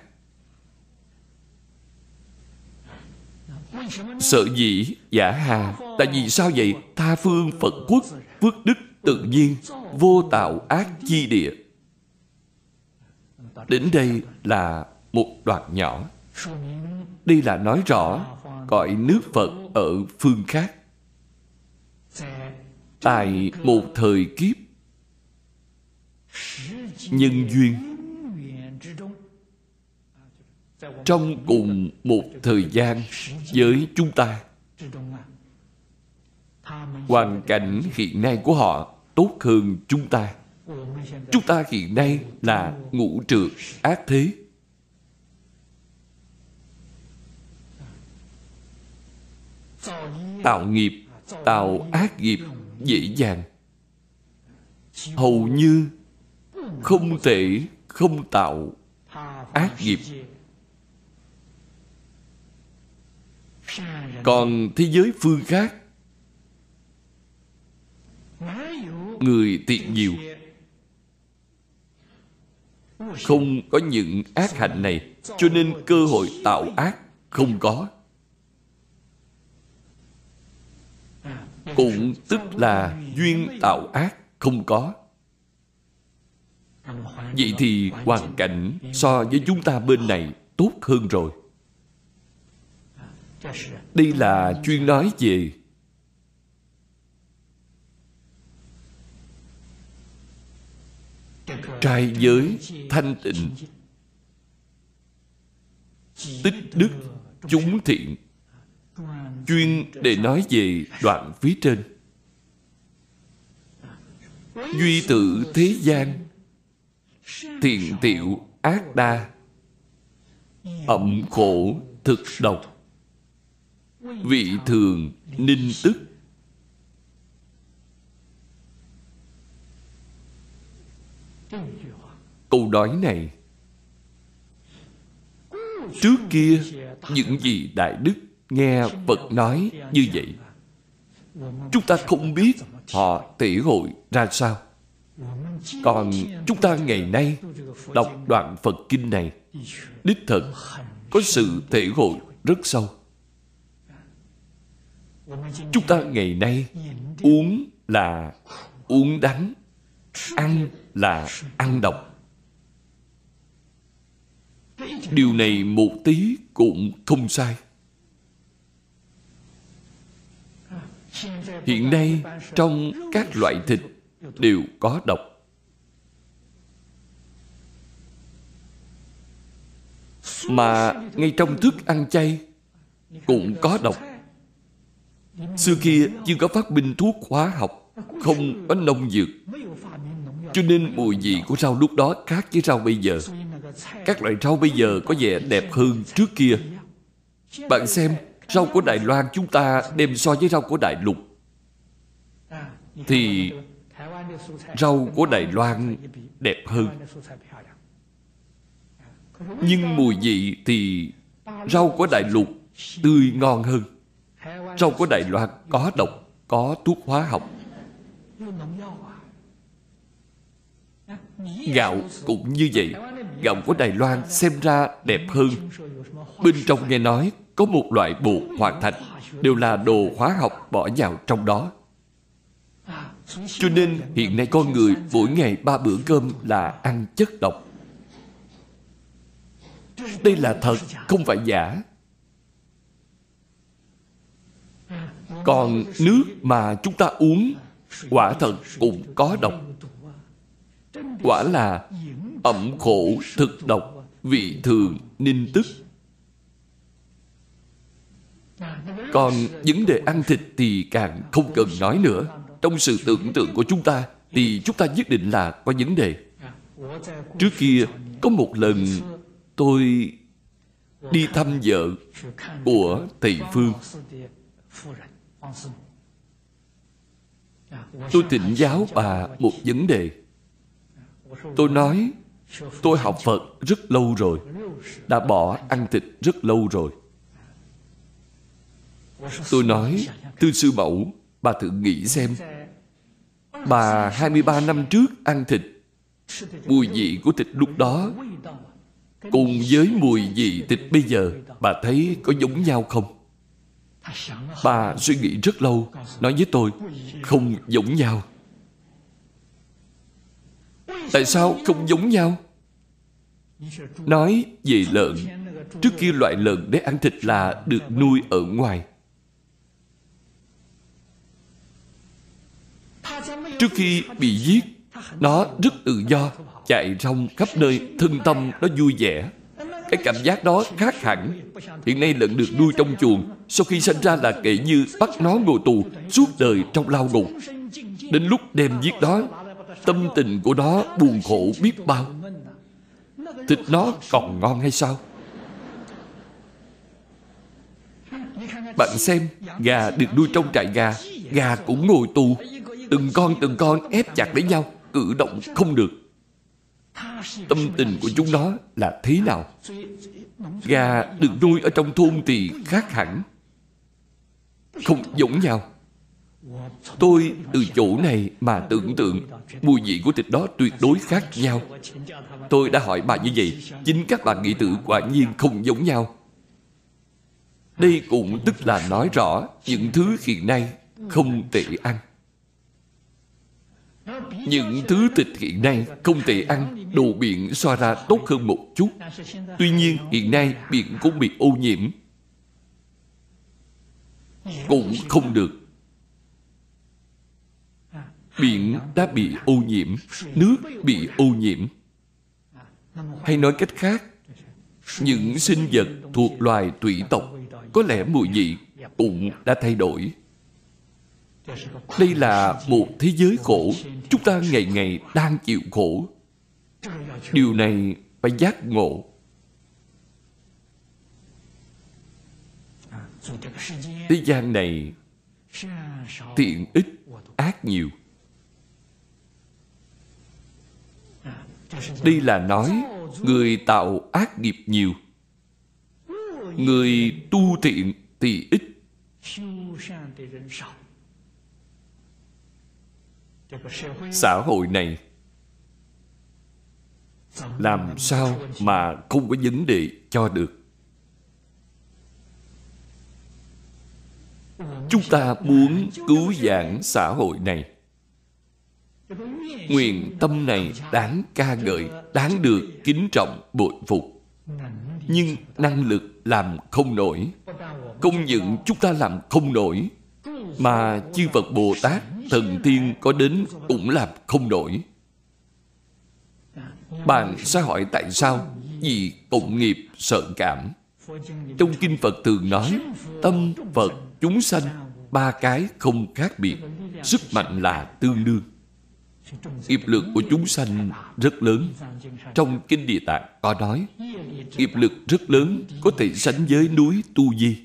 Sợ dĩ giả hà. Tại vì sao vậy? Tha phương Phật quốc, Phước đức tự nhiên, Vô tạo ác chi địa. Đến đây là một đoạn nhỏ. Đây là nói rõ Cõi nước Phật ở phương khác. Tại một thời kiếp, Nhân duyên. Trong cùng một thời gian với chúng ta, hoàn cảnh hiện nay của họ tốt hơn chúng ta. Chúng ta hiện nay là ngũ trượt ác thế. Tạo nghiệp, tạo ác nghiệp dễ dàng. Hầu như không thể không tạo ác nghiệp. Còn thế giới phương khác, người tiện nhiều. Không có những ác hạnh này, cho nên cơ hội tạo ác không có. Cũng tức là duyên tạo ác không có. Vậy thì hoàn cảnh so với chúng ta bên này tốt hơn rồi. Đây là chuyên nói về trai giới thanh tịnh. Tích đức chúng thiện chuyên để nói về đoạn phía trên. Duy tự thế gian, thiện tiệu ác đa, ẩm khổ thực độc, vị thường ninh tức. Câu nói này, trước kia những gì đại đức nghe phật nói như vậy, chúng ta không biết họ tỉ hội ra sao. Còn chúng ta ngày nay đọc đoạn phật kinh này, đích thật có sự thể hội rất sâu. Chúng ta ngày nay uống là uống đắng, ăn là ăn độc. Điều này một tí cũng không sai. Hiện nay, trong các loại thịt đều có độc. Mà ngay trong thức ăn chay cũng có độc. Xưa kia chưa có phát minh thuốc hóa học, không có nông dược. Cho nên mùi vị của rau lúc đó khác với rau bây giờ. Các loại rau bây giờ có vẻ đẹp hơn trước kia. Bạn xem rau của đài loan chúng ta đem so với rau của đại lục. Thì rau của đài loan đẹp hơn. Nhưng mùi vị thì rau của đại lục tươi ngon hơn. Rau của đài loan có độc, có thuốc hóa học gạo cũng như vậy. Gạo của đài loan xem ra đẹp hơn. Bên trong nghe nói có một loại bột hoàn thạch, đều là đồ hóa học bỏ vào trong đó. Cho nên hiện nay con người mỗi ngày ba bữa cơm là ăn chất độc. Đây là thật, không phải giả. Còn nước mà chúng ta uống, quả thật cũng có độc quả là ẩm khổ thực độc, vị thường ninh tức. Còn vấn đề ăn thịt thì càng không cần nói nữa. Trong sự tưởng tượng của chúng ta thì chúng ta nhất định là có vấn đề. Trước kia, có một lần tôi đi thăm vợ của thầy phương. Tôi thỉnh giáo bà một vấn đề tôi nói, tôi học phật rất lâu rồi, đã bỏ ăn thịt rất lâu rồi. Tôi nói, tư sư mẫu, bà thử nghĩ xem. Bà 23 năm trước ăn thịt, mùi vị của thịt lúc đó, cùng với mùi vị thịt bây giờ, bà thấy có giống nhau không? Bà suy nghĩ rất lâu, nói với tôi, không giống nhau tại sao không giống nhau? Nói về lợn, trước kia loại lợn để ăn thịt là được nuôi ở ngoài. Trước khi bị giết, nó rất tự do, chạy rong khắp nơi, thân tâm nó vui vẻ. Cái cảm giác đó khác hẳn. Hiện nay lợn được nuôi trong chuồng, sau khi sinh ra là kể như bắt nó ngồi tù, suốt đời trong lao ngục. Đến lúc đem giết đó tâm tình của nó buồn khổ biết bao. Thịt nó còn ngon hay sao? Bạn xem, gà được nuôi trong trại gà gà cũng ngồi tù. Từng con từng con ép chặt lấy nhau, cử động không được. Tâm tình của chúng nó là thế nào? Gà được nuôi ở trong thôn thì khác hẳn. Không giống nhau tôi từ chỗ này mà tưởng tượng, mùi vị của thịt đó tuyệt đối khác nhau. Tôi đã hỏi bà như vậy, chính các bạn nghĩ tự quả nhiên không giống nhau. Đây cũng tức là nói rõ những thứ hiện nay không tệ ăn. Những thứ thịt hiện nay không thể ăn, Đồ biển so ra tốt hơn một chút. Tuy nhiên, hiện nay biển cũng bị ô nhiễm. Cũng không được. Biển đã bị ô nhiễm. Nước bị ô nhiễm. Hay nói cách khác, Những sinh vật thuộc loài thủy tộc, Có lẽ mùi vị cũng đã thay đổi. Đây là một thế giới khổ. Chúng ta ngày ngày đang chịu khổ. Điều này phải giác ngộ. Thế gian này thiện ít ác nhiều. Đây là nói, người tạo ác nghiệp nhiều. Người tu thiện thì ít xã hội này, làm sao mà không có vấn đề cho được? Chúng ta muốn cứu vãn xã hội này nguyện tâm này đáng ca ngợi, đáng được kính trọng, bội phục. Nhưng năng lực làm không nổi, Công nhận chúng ta làm không nổi, mà chư Phật Bồ Tát thần tiên có đến cũng làm không nổi. Bạn sẽ hỏi tại sao? Vì cộng nghiệp sợ cảm. Trong kinh Phật thường nói, tâm Phật chúng sanh ba cái không khác biệt, sức mạnh là tương đương nghiệp lực của chúng sanh rất lớn. Trong kinh địa tạng có nói, nghiệp lực rất lớn có thể sánh với núi tu di.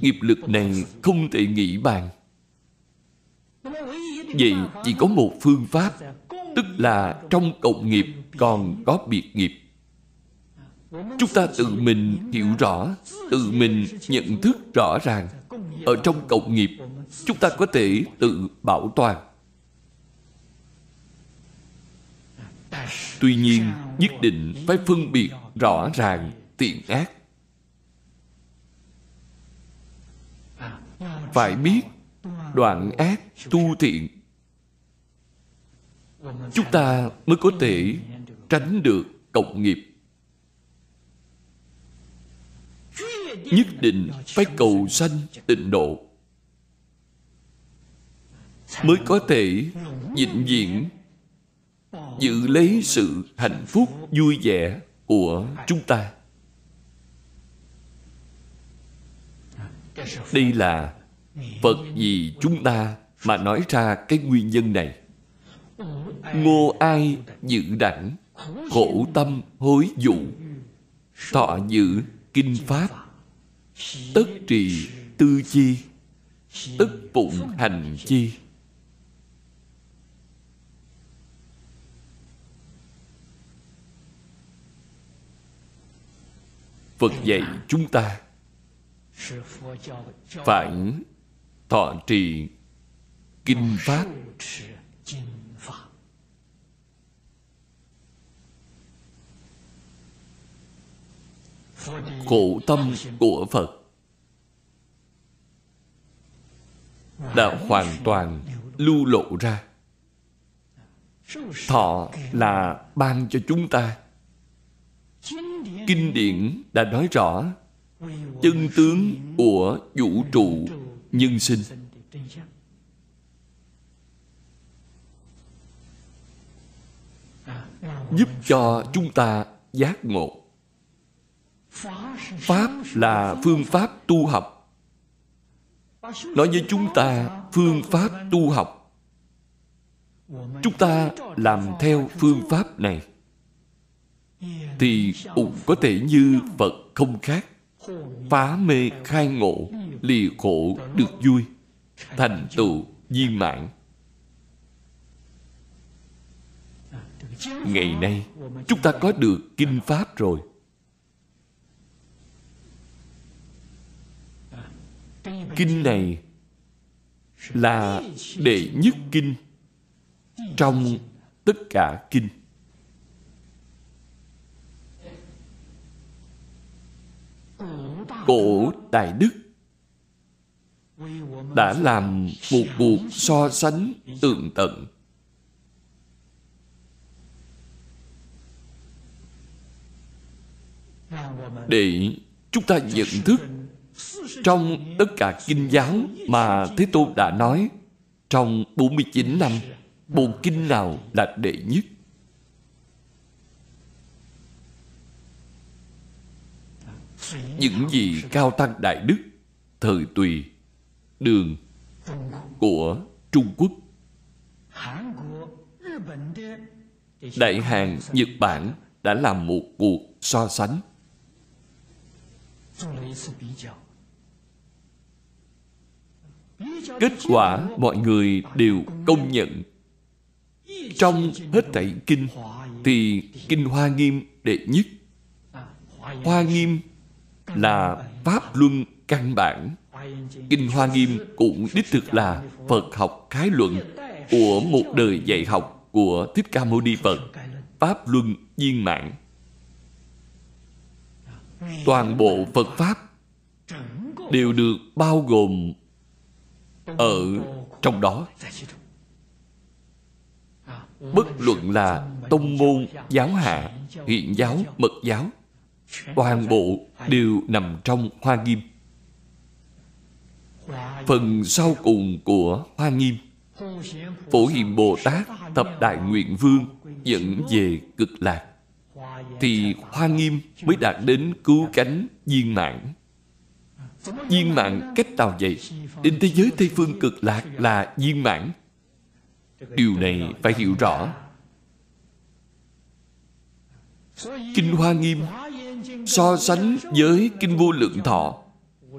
Nghiệp lực này không thể nghĩ bàn. Vậy chỉ có một phương pháp, tức là trong cộng nghiệp còn có biệt nghiệp. Chúng ta tự mình hiểu rõ, tự mình nhận thức rõ ràng ở trong cộng nghiệp, chúng ta có thể tự bảo toàn. Tuy nhiên, nhất định phải phân biệt rõ ràng thiện ác. Phải biết đoạn ác tu thiện. Chúng ta mới có thể tránh được cộng nghiệp. Nhất định phải cầu sanh tịnh độ. Mới có thể vĩnh viễn giữ lấy sự hạnh phúc vui vẻ của chúng ta. Đây là phật vì chúng ta mà nói ra cái nguyên nhân này. Ngô ai dự đẳng khổ tâm hối dụ, thọ giữ kinh pháp tất trì tư chi tất phụng hành chi. Phật dạy chúng ta phải thọ trì kinh pháp. Khổ tâm của phật. Đã hoàn toàn lưu lộ ra. Thọ là ban cho chúng ta. Kinh điển đã nói rõ chân tướng của vũ trụ nhân sinh. Giúp cho chúng ta giác ngộ pháp là phương pháp tu học. Nói với chúng ta, phương pháp tu học. Chúng ta làm theo phương pháp này. Thì cũng có thể như phật không khác. Phá mê khai ngộ, lìa khổ được vui, thành tựu viên mãn. Ngày nay, chúng ta có được kinh pháp rồi. Kinh này là đệ nhất kinh trong tất cả kinh. Cổ đại đức đã làm một cuộc so sánh tường tận. Để chúng ta nhận thức trong tất cả kinh giáo mà Thế Tôn đã nói trong 49 năm, bộ kinh nào là đệ nhất? Những gì cao tăng đại đức, thời tùy, đường của Trung Quốc, Đại Hàn, Nhật Bản đã làm một cuộc so sánh. Kết quả mọi người đều công nhận trong hết thảy kinh thì kinh Hoa Nghiêm đệ nhất. Hoa Nghiêm là pháp luân căn bản. Kinh Hoa Nghiêm cũng đích thực là Phật học khái luận của một đời dạy học của Thích Ca Mâu Ni Phật, Pháp Luân Viên Mạng. Toàn bộ Phật Pháp đều được bao gồm ở trong đó. Bất luận là tông môn, giáo hạ, hiện giáo, mật giáo, toàn bộ đều nằm trong Hoa Nghiêm. Phần sau cùng của Hoa Nghiêm Phổ Hiền Bồ Tát Tập Đại Nguyện Vương Dẫn về cực lạc Thì Hoa Nghiêm mới đạt đến cứu cánh viên mãn Viên mạng cách nào vậy? Đến thế giới Tây Phương cực lạc là viên mãn Điều này phải hiểu rõ Kinh Hoa Nghiêm so sánh với Kinh Vô Lượng Thọ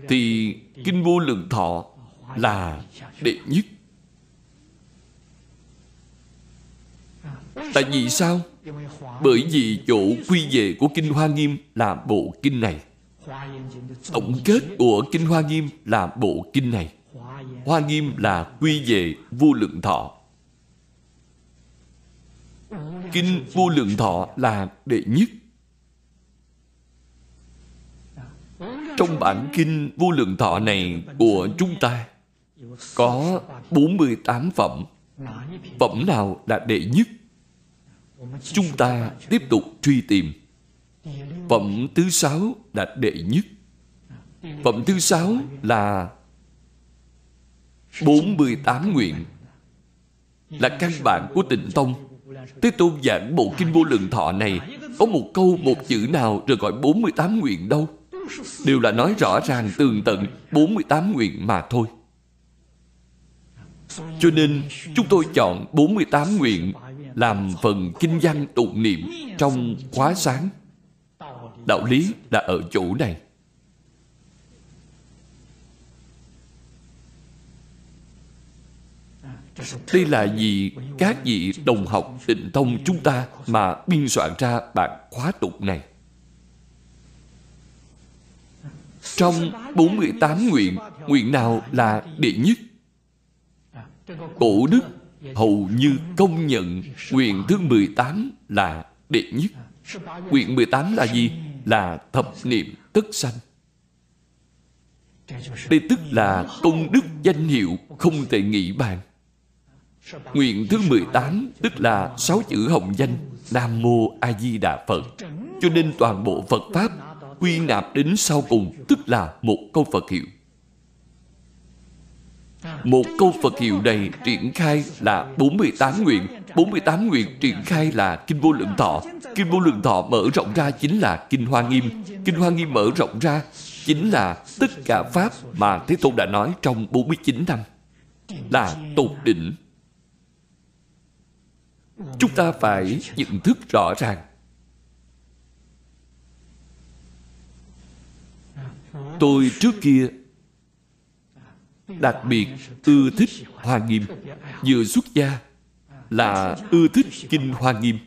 thì Kinh Vô Lượng Thọ là đệ nhất. Tại vì sao? Bởi vì chỗ quy về của Kinh Hoa Nghiêm là bộ kinh này. Tổng kết của Kinh Hoa Nghiêm là bộ kinh này. Hoa Nghiêm là quy về vô lượng thọ. Kinh vô lượng thọ là đệ nhất. Trong bản kinh vô lượng thọ này của chúng ta, có 48 phẩm. Phẩm nào là đệ nhất? Chúng ta tiếp tục truy tìm. Phẩm thứ sáu là đệ nhất. Phẩm thứ sáu là 48 nguyện là căn bản của tịnh tông. Thế Tôn giảng bộ kinh vô lượng thọ này, có một câu, một chữ nào rồi gọi 48 nguyện đâu đều là nói rõ ràng, tường tận 48 nguyện mà thôi. Cho nên, chúng tôi chọn 48 nguyện làm phần kinh văn tụng niệm trong khóa sáng. Đạo lý là ở chỗ này. Đây là vì các vị đồng học định thông chúng ta mà biên soạn ra bản khóa tục này. Trong 48 nguyện, nguyện nào là đệ nhất? Cổ đức hầu như công nhận nguyện thứ 18 là đệ nhất. Nguyện 18 là gì? Là thập niệm tất sanh. Đây tức là công đức danh hiệu không thể nghĩ bàn. Nguyện thứ 18 tức là sáu chữ hồng danh Nam Mô A Di Đà Phật. Cho nên toàn bộ Phật Pháp quy nạp đến sau cùng tức là một câu Phật hiệu. Một câu Phật hiệu này triển khai là 48 nguyện 48 nguyện triển khai là Kinh Vô Lượng Thọ Kinh Vô Lượng Thọ mở rộng ra chính là Kinh Hoa Nghiêm Kinh Hoa Nghiêm mở rộng ra chính là tất cả Pháp mà Thế Tôn đã nói trong 49 năm là tột đỉnh. Chúng ta phải nhận thức rõ ràng Tôi trước kia đặc biệt ưa thích Hoa Nghiêm. Vừa xuất gia là ưa thích Kinh Hoa Nghiêm.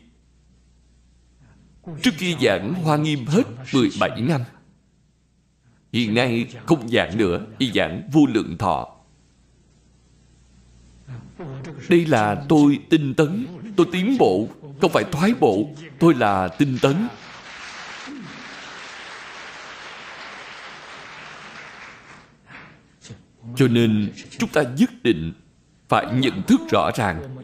Trước kia giảng Hoa Nghiêm hết 17 năm. Hiện nay không giảng nữa, y giảng vô lượng thọ. Đây là tôi tinh tấn, tôi tiến bộ, không phải thoái bộ. Tôi là tinh tấn, Cho nên chúng ta nhất định phải nhận thức rõ ràng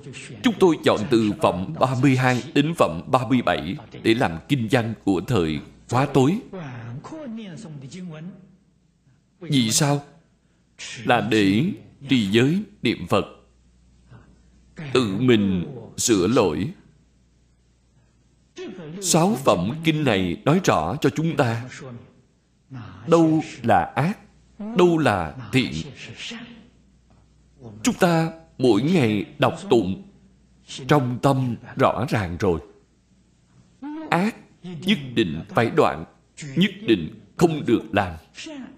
chúng tôi chọn từ phẩm 32 đến phẩm 37 để làm kinh văn của thời quá tối. Vì sao? Là để trì giới niệm Phật, tự mình sửa lỗi sáu phẩm kinh này nói rõ cho chúng ta, đâu là ác, đâu là thiện chúng ta mỗi ngày đọc tụng. Trong tâm rõ ràng rồi. Ác nhất định phải đoạn, nhất định không được làm.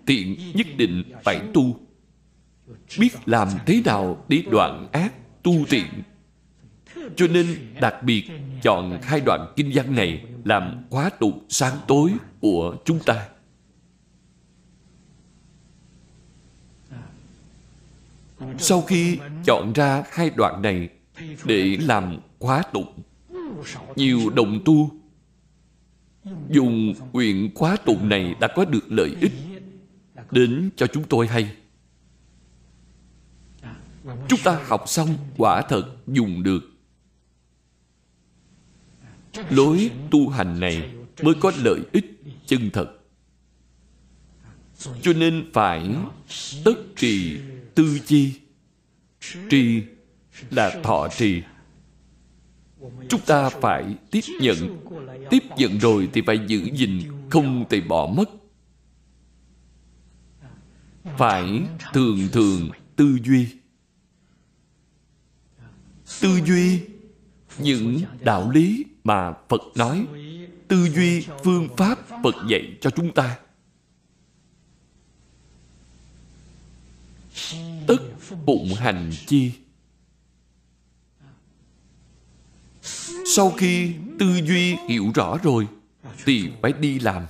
Tiện nhất định phải tu. Biết làm thế nào để đoạn ác tu tiện. Cho nên đặc biệt chọn hai đoạn kinh văn này làm khóa tụng sáng tối của chúng ta. Sau khi chọn ra hai đoạn này để làm khóa tụng, nhiều đồng tu dùng quyển khóa tụng này đã có được lợi ích đến cho chúng tôi hay. Chúng ta học xong quả thật dùng được. Lối tu hành này mới có lợi ích chân thật. Cho nên phải tất trì tư chi. Trì là thọ trì. Chúng ta phải tiếp nhận. Tiếp nhận rồi thì phải giữ gìn, không thể bỏ mất. Phải thường thường tư duy. Tư duy những đạo lý mà phật nói. Tư duy phương pháp phật dạy cho chúng ta. Tất bụng hành chi. Sau khi tư duy hiểu rõ rồi, thì phải đi làm.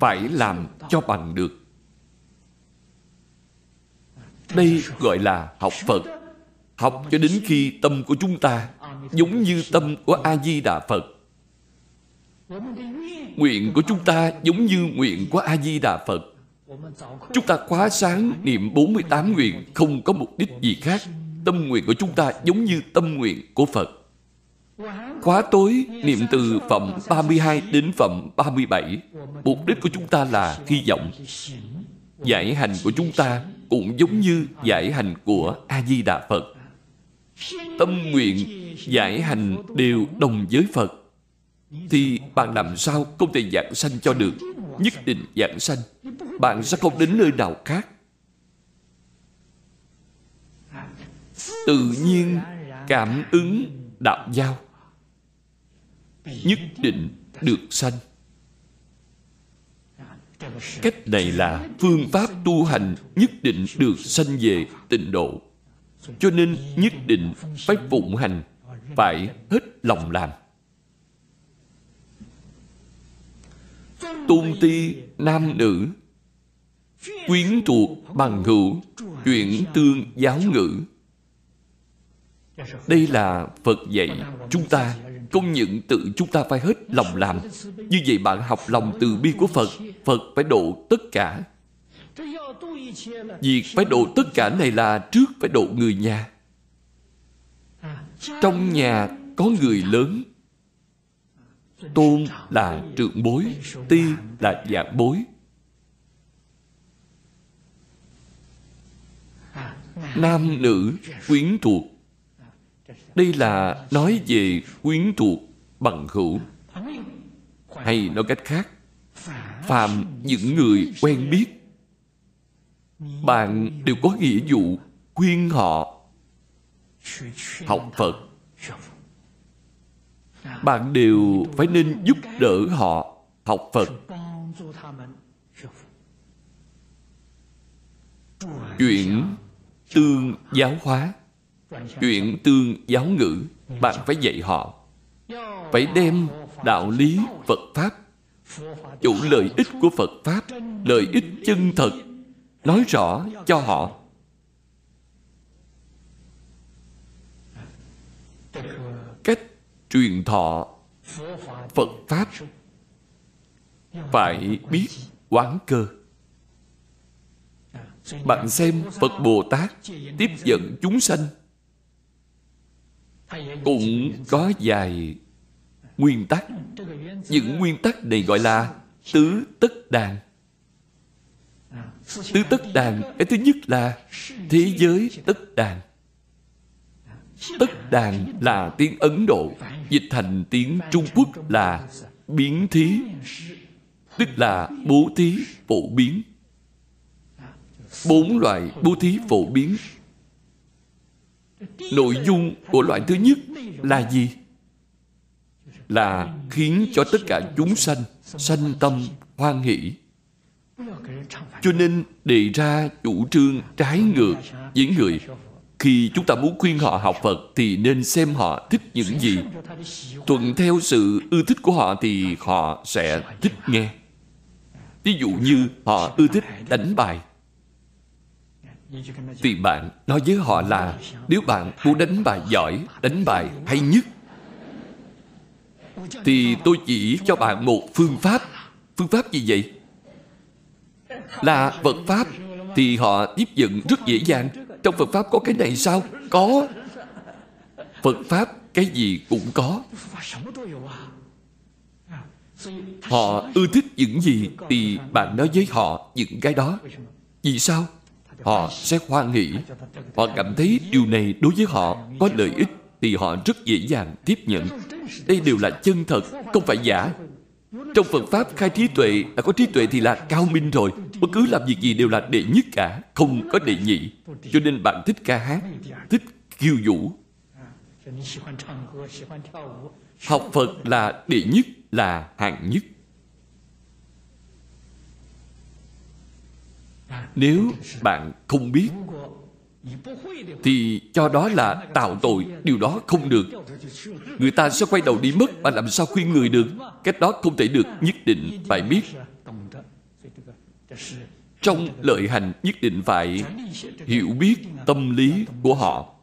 Phải làm cho bằng được. Đây gọi là học phật. Học cho đến khi tâm của chúng ta giống như tâm của a di đà phật. Nguyện của chúng ta giống như nguyện của a di đà phật chúng ta quá sáng, niệm 48 nguyện, không có mục đích gì khác. Tâm nguyện của chúng ta giống như tâm nguyện của phật. Khóa tối, niệm từ phẩm 32 đến phẩm 37 Mục đích của chúng ta là hy vọng. Giải hành của chúng ta cũng giống như giải hành của A-di-đà Phật. Tâm nguyện, giải hành đều đồng với Phật. Thì bạn làm sao không thể giảng sanh cho được? Nhất định giảng sanh. Bạn sẽ không đến nơi nào khác. Tự nhiên cảm ứng đạo giao nhất định được sanh. Cách này là phương pháp tu hành nhất định được sanh về tịnh độ. Cho nên nhất định phải phụng hành, phải hết lòng làm. Tôn ti nam nữ quyến thuộc bằng hữu, chuyển tương giáo ngữ. Đây là phật dạy chúng ta, công nhận tự chúng ta phải hết lòng làm. Như vậy bạn học lòng từ bi của phật phật phải độ tất cả. Việc phải độ tất cả này là trước phải độ người nhà. Trong nhà có người lớn. Tôn là trượng bối ti là dạng bối. Nam nữ quyến thuộc. Đây là nói về quyến thuộc bằng hữu. Hay nói cách khác, phàm những người quen biết, bạn đều có nghĩa vụ khuyên họ học phật. Bạn đều phải nên giúp đỡ họ học phật. Chuyển tương giáo hóa. Chuyện tương giáo ngữ, bạn phải dạy họ. Phải đem đạo lý phật pháp. Chủ lợi ích của phật pháp, lợi ích chân thật, nói rõ cho họ. Cách truyền thọ phật pháp phải biết quán cơ bạn xem phật bồ tát tiếp dẫn chúng sanh. Cũng có vài nguyên tắc. Những nguyên tắc này gọi là tứ tất đàn. Tứ tất đàn, cái thứ nhất là thế giới tất đàn. Tất đàn là tiếng ấn độ, dịch thành tiếng trung quốc là biến thí, tức là bố thí, phổ biến bốn loại bố thí phổ biến nội dung của loại thứ nhất là gì là khiến cho tất cả chúng sanh sanh tâm hoan hỷ cho nên đề ra chủ trương trái ngược với người khi chúng ta muốn khuyên họ học Phật thì nên xem họ thích những gì. Thuận theo sự ưa thích của họ thì họ sẽ thích nghe. Ví dụ như họ ưa thích đánh bài. Thì bạn nói với họ là nếu bạn muốn đánh bài giỏi, đánh bài hay nhất thì tôi chỉ cho bạn một phương pháp. Phương pháp gì vậy? Là Phật Pháp thì họ tiếp nhận rất dễ dàng trong Phật Pháp có cái này sao? Có. Phật Pháp cái gì cũng có. Họ ưa thích những gì thì bạn nói với họ những cái đó. Vì sao? Họ sẽ hoan hỷ. Họ cảm thấy điều này đối với họ có lợi ích thì họ rất dễ dàng tiếp nhận. Đây đều là chân thật, không phải giả. Trong Phật Pháp khai trí tuệ Đã có trí tuệ thì là cao minh rồi Bất cứ làm việc gì đều là đệ nhất cả Không có đệ nhị Cho nên bạn thích ca hát Thích khiêu vũ Học Phật là đệ nhất Là hạng nhất Nếu bạn không biết, thì cho đó là tạo tội. Điều đó không được. Người ta sẽ quay đầu đi mất mà làm sao khuyên người được? Cách đó không thể được nhất định, phải biết. Trong lợi hành nhất định phải hiểu biết tâm lý của họ.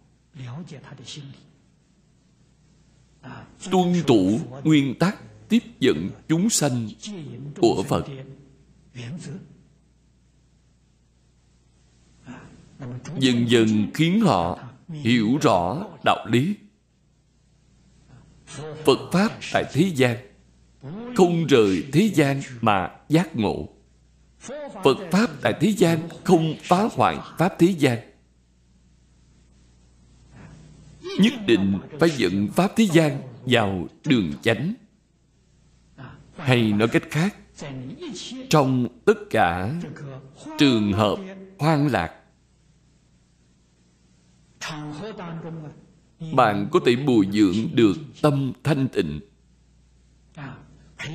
Tuân thủ nguyên tắc tiếp dẫn chúng sanh của phật. Dần dần khiến họ hiểu rõ đạo lý. Phật pháp tại thế gian, không rời thế gian mà giác ngộ. Phật pháp tại thế gian không phá hoại pháp thế gian. Nhất định phải dẫn pháp thế gian vào đường chánh. Hay nói cách khác, trong tất cả trường hợp hoang lạc bạn có thể bồi dưỡng được tâm thanh tịnh.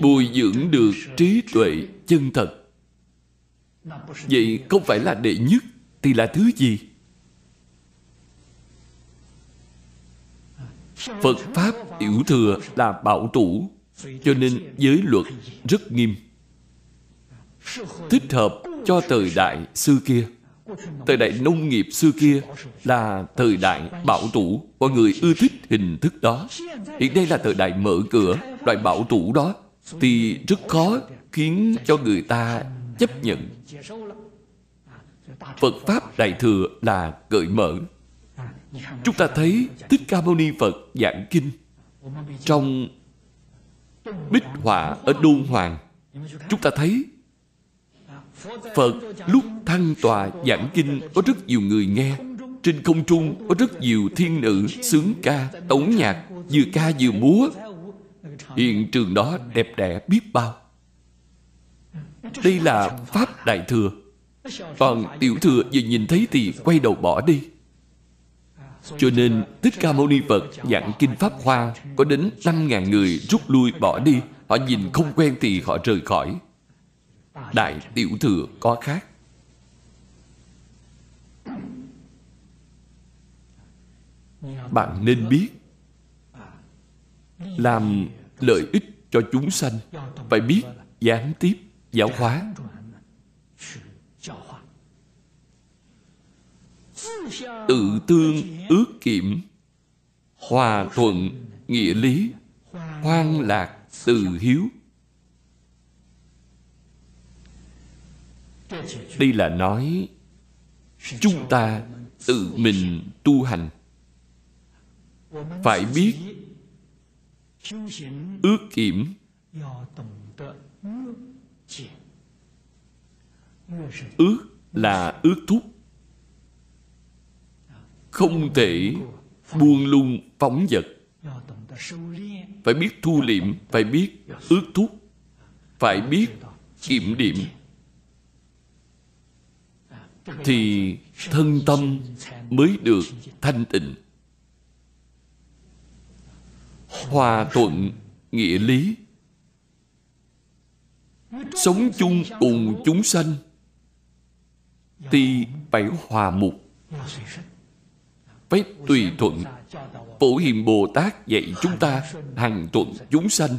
Bồi dưỡng được trí tuệ chân thật. Vậy không phải là đệ nhất thì là thứ gì? Phật pháp tiểu thừa là bảo thủ cho nên giới luật rất nghiêm. Thích hợp cho thời đại xưa kia Thời đại nông nghiệp xưa kia là thời đại bảo thủ, mọi người ưa thích hình thức đó. Hiện nay là thời đại mở cửa, loại bảo thủ đó thì rất khó khiến cho người ta chấp nhận. Phật Pháp Đại Thừa là cởi mở. Chúng ta thấy Thích Ca Mâu Ni Phật giảng kinh trong bích họa ở Đôn Hoàng. Chúng ta thấy Phật lúc thăng tòa giảng kinh có rất nhiều người nghe. Trên không trung có rất nhiều thiên nữ sướng ca, tống nhạc Vừa ca vừa múa. Hiện trường đó đẹp đẽ biết bao. Đây là Pháp Đại Thừa. Còn Tiểu Thừa vừa nhìn thấy thì quay đầu bỏ đi. Cho nên Thích Ca Mâu Ni Phật giảng kinh Pháp Hoa có đến 5.000 người rút lui bỏ đi. Họ nhìn không quen thì họ rời khỏi. Đại tiểu thừa có khác. Bạn nên biết, Làm lợi ích cho chúng sanh, Phải biết gián tiếp giáo hóa. Tự tương ước kiểm, Hòa thuận nghĩa lý Hoan lạc từ hiếu. Đây là nói, chúng ta tự mình tu hành. Phải biết ước kiểm. Ước là ước thúc. Không thể buông lung phóng vật. Phải biết thu liệm, phải biết ước thúc. Phải biết kiểm điểm thì thân tâm mới được thanh tịnh. Hòa thuận nghĩa lý. Sống chung cùng chúng sanh thì phải hòa mục. Phải tùy thuận, phổ hiền bồ tát dạy chúng ta hằng thuận chúng sanh,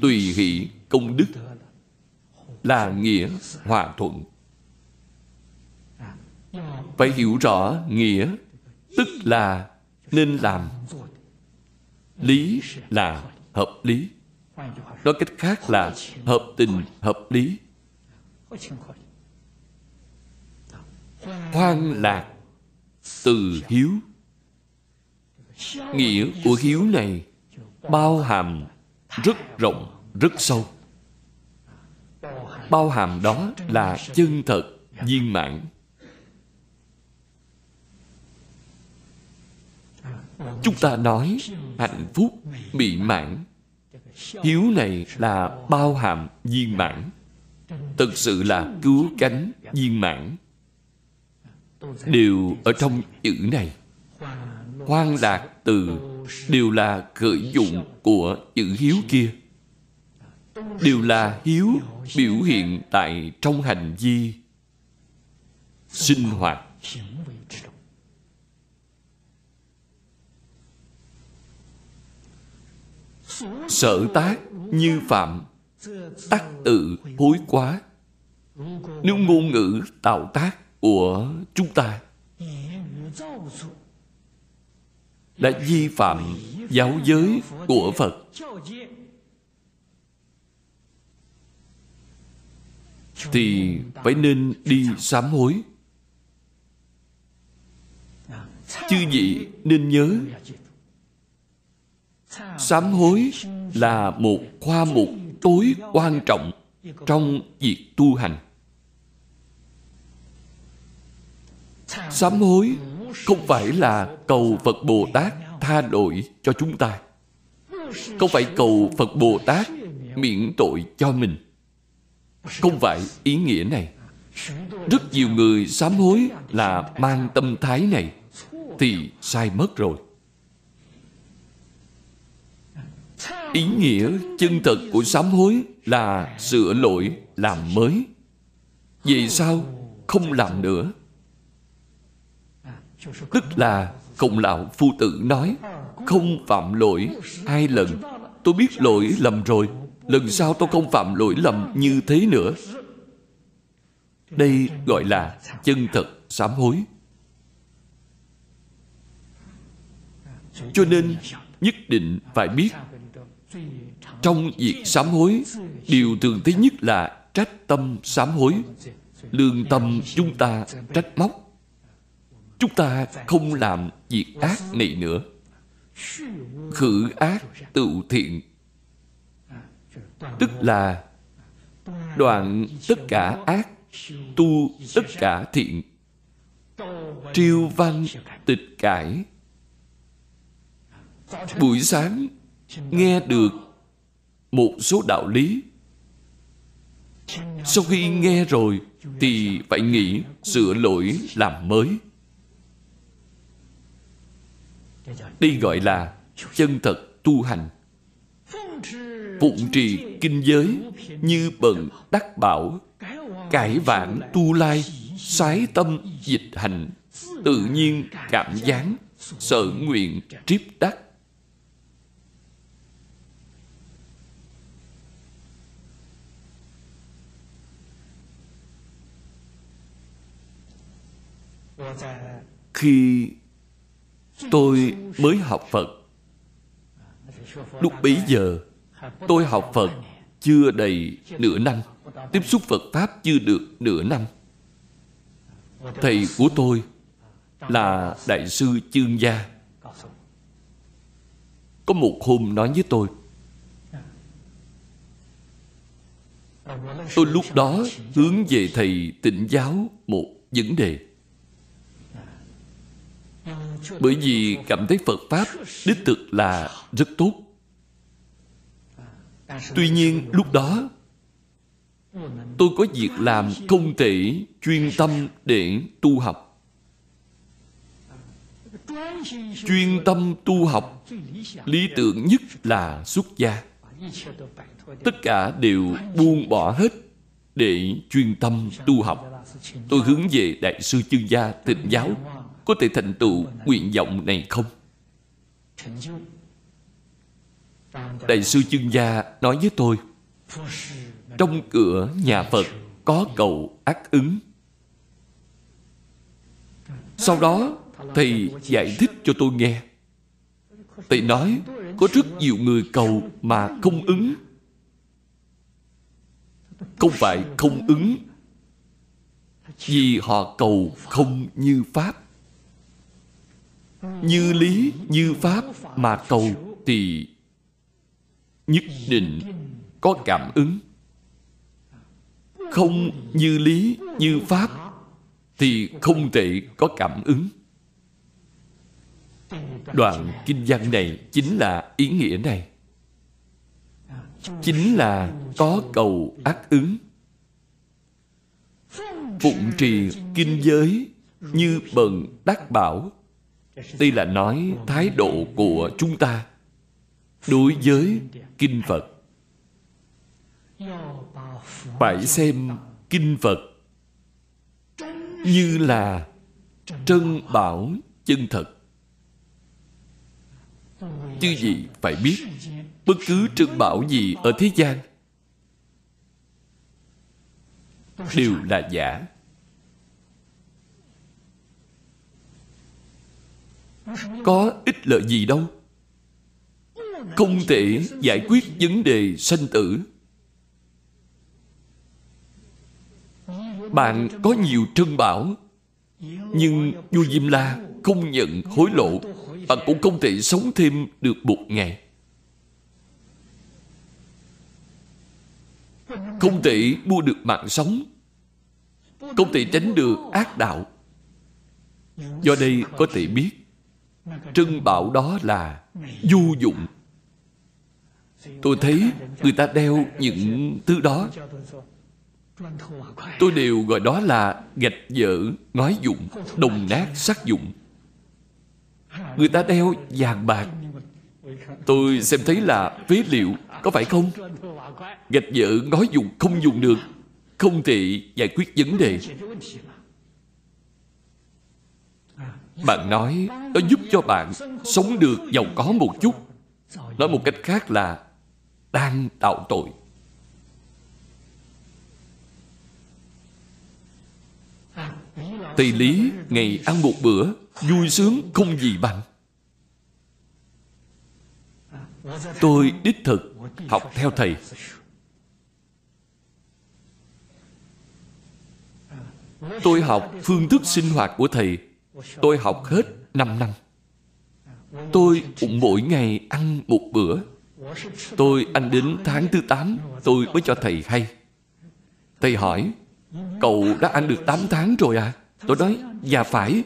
tùy hỷ công đức là nghĩa hòa thuận phải hiểu rõ nghĩa, tức là nên làm. Lý là hợp lý. Nói cách khác là hợp tình, hợp lý. Hoang lạc từ hiếu. Nghĩa của hiếu này bao hàm rất rộng, rất sâu. Bao hàm đó là chân thật, viên mãn. Chúng ta nói hạnh phúc mỹ mãn. Hiếu này là bao hàm viên mãn. Thực sự là cứu cánh viên mãn. Đều ở trong chữ này. Hoan lạc từ đều là khởi dụng của chữ hiếu kia. Đều là hiếu biểu hiện tại trong hành vi sinh hoạt. Sở tác như phạm tắc tự hối quá. Nếu ngôn ngữ tạo tác của chúng ta đã vi phạm giáo giới của phật, thì phải nên đi sám hối. Chư vị nên nhớ sám hối là một khoa mục tối quan trọng trong việc tu hành. Sám hối không phải là cầu phật bồ tát tha lỗi cho chúng ta. Không phải cầu phật bồ tát miễn tội cho mình. Không phải ý nghĩa này. Rất nhiều người sám hối là mang tâm thái này thì sai mất rồi. Ý nghĩa chân thật của sám hối là sửa lỗi làm mới. Vì sao không làm nữa? Tức là khổng lão phu tử nói, không phạm lỗi hai lần. Tôi biết lỗi lầm rồi, lần sau tôi không phạm lỗi lầm như thế nữa. Đây gọi là chân thật sám hối. Cho nên nhất định phải biết trong việc sám hối, điều thường thấy nhất là trách tâm sám hối. Lương tâm chúng ta trách móc. Chúng ta không làm việc ác này nữa. Khử ác tự thiện. Tức là đoạn tất cả ác, tu tất cả thiện. Triêu văn tịch cải. Buổi sáng nghe được một số đạo lý. Sau khi nghe rồi thì phải nghĩ sửa lỗi làm mới. Đây gọi là chân thật tu hành. Phụng trì kinh giới như bận đắc bảo cải vãng tu lai sái tâm dịch hành tự nhiên cảm gián sở nguyện triếp đắc khi tôi mới học phật, lúc bấy giờ, tôi học phật chưa đầy nửa năm, tiếp xúc phật pháp chưa được nửa năm. Thầy của tôi là đại sư chương gia. Có một hôm nói với tôi tôi lúc đó hướng về thầy tịnh giáo một vấn đề bởi vì cảm thấy phật pháp đích thực là rất tốt. Tuy nhiên, lúc đó, tôi có việc làm không thể chuyên tâm để tu học. Chuyên tâm tu học, lý tưởng nhất là xuất gia. Tất cả đều buông bỏ hết để chuyên tâm tu học. Tôi hướng về đại sư chương gia tịnh giáo có thể thành tựu nguyện vọng này không? Đại sư chương gia nói với tôi, trong cửa nhà phật có cầu ác ứng. Sau đó, thầy giải thích cho tôi nghe. Thầy nói, có rất nhiều người cầu mà không ứng. Không phải không ứng, vì họ cầu không như pháp như lý, như pháp mà cầu thì nhất định có cảm ứng. Không như lý, như pháp thì không thể có cảm ứng. Đoạn kinh văn này chính là ý nghĩa này. Chính là có cầu ác ứng. Phụng trì kinh giới như bần đắc bảo đây là nói thái độ của chúng ta đối với kinh phật. Phải xem kinh phật như là trân bảo chân thật. Chứ gì phải biết bất cứ trân bảo gì ở thế gian đều là giả. Có ích lợi gì đâu. Không thể giải quyết vấn đề sanh tử. Bạn có nhiều trân bảo, nhưng vua diêm la không nhận hối lộ. Bạn cũng không thể sống thêm được một ngày. Không thể mua được mạng sống. Không thể tránh được ác đạo. Do đây có thể biết trân bảo đó là du dụng. Tôi thấy người ta đeo những thứ đó. Tôi đều gọi đó là gạch vỡ, ngói dụng, đồng nát, sắc dụng. Người ta đeo vàng bạc. Tôi xem thấy là phế liệu, có phải không? Gạch vỡ, ngói dụng không dùng được. Không thể giải quyết vấn đề bạn nói nó giúp cho bạn sống được giàu có một chút. Nói một cách khác là đang tạo tội. Thầy Lý, ngày ăn một bữa, Vui sướng không gì bằng. Tôi đích thực học theo thầy. Tôi học phương thức sinh hoạt của thầy. Tôi học hết 5 năm. Tôi cũng mỗi ngày ăn một bữa. Tôi ăn đến tháng thứ 8 Tôi mới cho thầy hay. Thầy hỏi, Cậu đã ăn được 8 tháng rồi à? Tôi nói Dạ phải.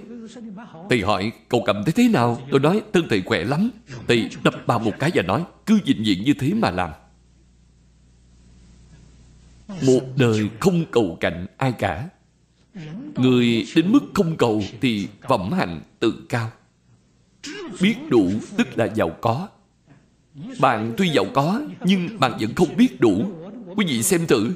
Thầy hỏi, cậu cảm thấy thế nào? Tôi nói, thân thầy khỏe lắm. Thầy đập vào một cái và nói, Cứ dịnh diện như thế mà làm. Một đời không cầu cạnh ai cả. Người đến mức không cầu Thì phẩm hạnh tự cao. Biết đủ tức là giàu có. Bạn tuy giàu có Nhưng bạn vẫn không biết đủ. Quý vị xem thử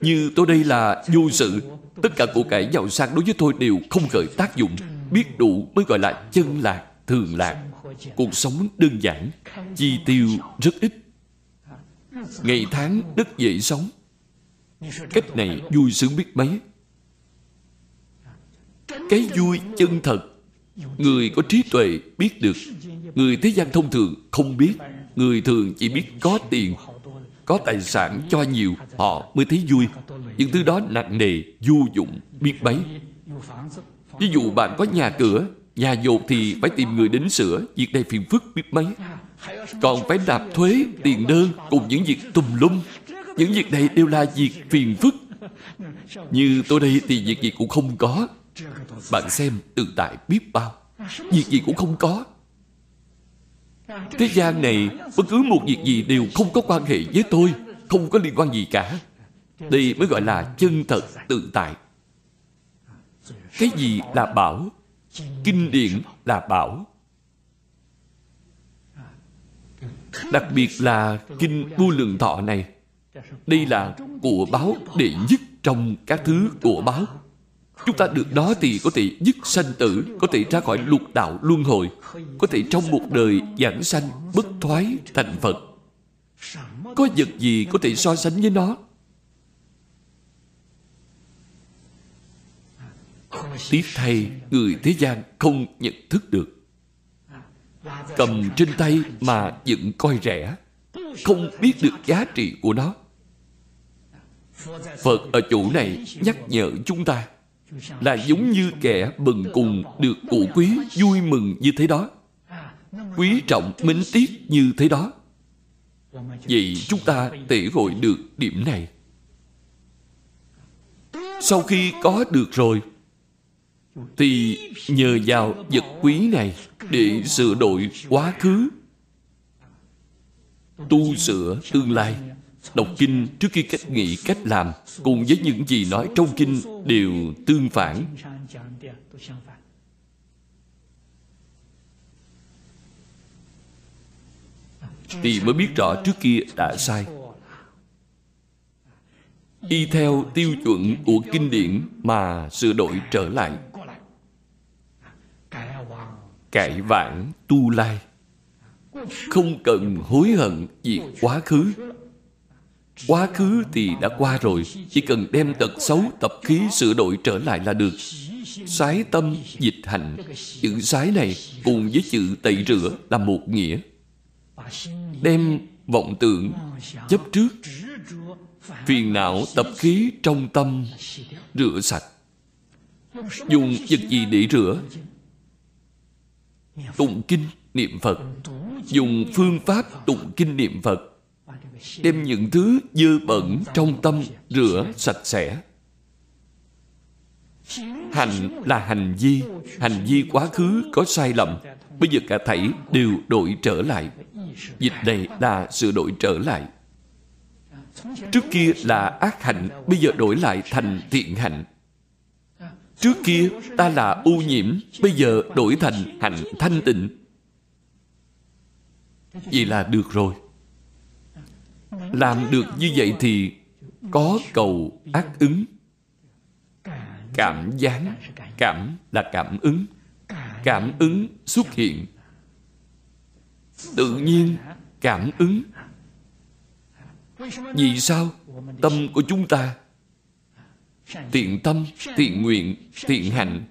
Như tôi đây là vô sự. Tất cả của cải giàu sang đối với tôi đều không khởi tác dụng. Biết đủ mới gọi là chân lạc, thường lạc. Cuộc sống đơn giản Chi tiêu rất ít. Ngày tháng rất dễ sống. Cách này vui sướng biết mấy. Cái vui chân thật. Người có trí tuệ biết được. Người thế gian thông thường không biết. Người thường chỉ biết có tiền Có tài sản cho nhiều Họ mới thấy vui. Những thứ đó nặng nề, vô dụng, biết mấy Ví dụ bạn có nhà cửa Nhà dột thì phải tìm người đến sửa Việc này phiền phức biết mấy Còn phải nạp thuế, tiền đơn Cùng những việc tùm lum. Những việc này đều là việc phiền phức. Như tôi đây thì việc gì cũng không có. Bạn xem tự tại biết bao. Việc gì cũng không có. Thế gian này, Bất cứ một việc gì đều không có quan hệ với tôi, Không có liên quan gì cả. Đây mới gọi là chân thật tự tại. Cái gì là bảo? Kinh điển là bảo. Đặc biệt là Kinh bu Lượng Thọ này. Đây là của báo đệ nhất trong các thứ của báo. Chúng ta được đó thì có thể dứt sanh tử, Có thể ra khỏi lục đạo luân hồi, Có thể trong một đời giảng sanh Bất thoái thành Phật. Có vật gì có thể so sánh với nó? Tiếc thay, người thế gian không nhận thức được. Cầm trên tay mà vẫn coi rẻ, Không biết được giá trị của nó. Phật ở chỗ này nhắc nhở chúng ta là giống như kẻ bần cùng được cụ quý vui mừng như thế đó. Quý trọng minh tiết như thế đó. Vậy chúng ta thể hội được điểm này. Sau khi có được rồi, thì nhờ vào vật quý này để sửa đổi quá khứ, tu sửa tương lai đọc kinh trước khi cách nghĩ cách làm, cùng với những gì nói trong kinh đều tương phản. Thì mới biết rõ trước kia đã sai. Y theo tiêu chuẩn của kinh điển mà sửa đổi trở lại. Cải vãng tu lai. Không cần hối hận việc quá khứ quá khứ thì đã qua rồi, chỉ cần đem tật xấu, tập khí, sửa đổi trở lại là được. Sái tâm, dịch hành chữ sái này cùng với chữ tẩy rửa là một nghĩa. Đem vọng tưởng, chấp trước. Phiền não, tập khí trong tâm, rửa sạch. Dùng vật gì để rửa? Tụng kinh niệm phật. Dùng phương pháp tụng kinh niệm phật đem những thứ dơ bẩn trong tâm rửa sạch sẽ. Hành là hành vi hành vi quá khứ có sai lầm. Bây giờ cả thảy đều đổi trở lại. Dịch này là sự đổi trở lại. Trước kia là ác hạnh, bây giờ đổi lại thành thiện hạnh. Trước kia ta là ô nhiễm, Bây giờ đổi thành hạnh thanh tịnh. Vậy là được rồi. Làm được như vậy thì Có cầu ác ứng. Cảm gián, Cảm là cảm ứng. Cảm ứng xuất hiện. Tự nhiên cảm ứng. Vì sao Tâm của chúng ta? Thiện tâm, thiện nguyện, thiện hạnh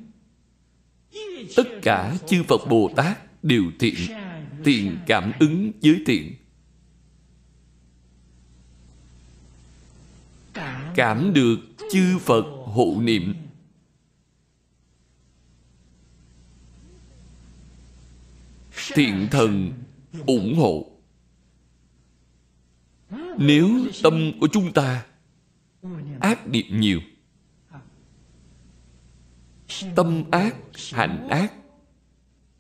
tất cả chư phật bồ tát đều thiện thiện cảm ứng với thiện. Cảm được chư phật hộ niệm. Thiện thần ủng hộ. Nếu tâm của chúng ta ác niệm nhiều, tâm ác, hành ác,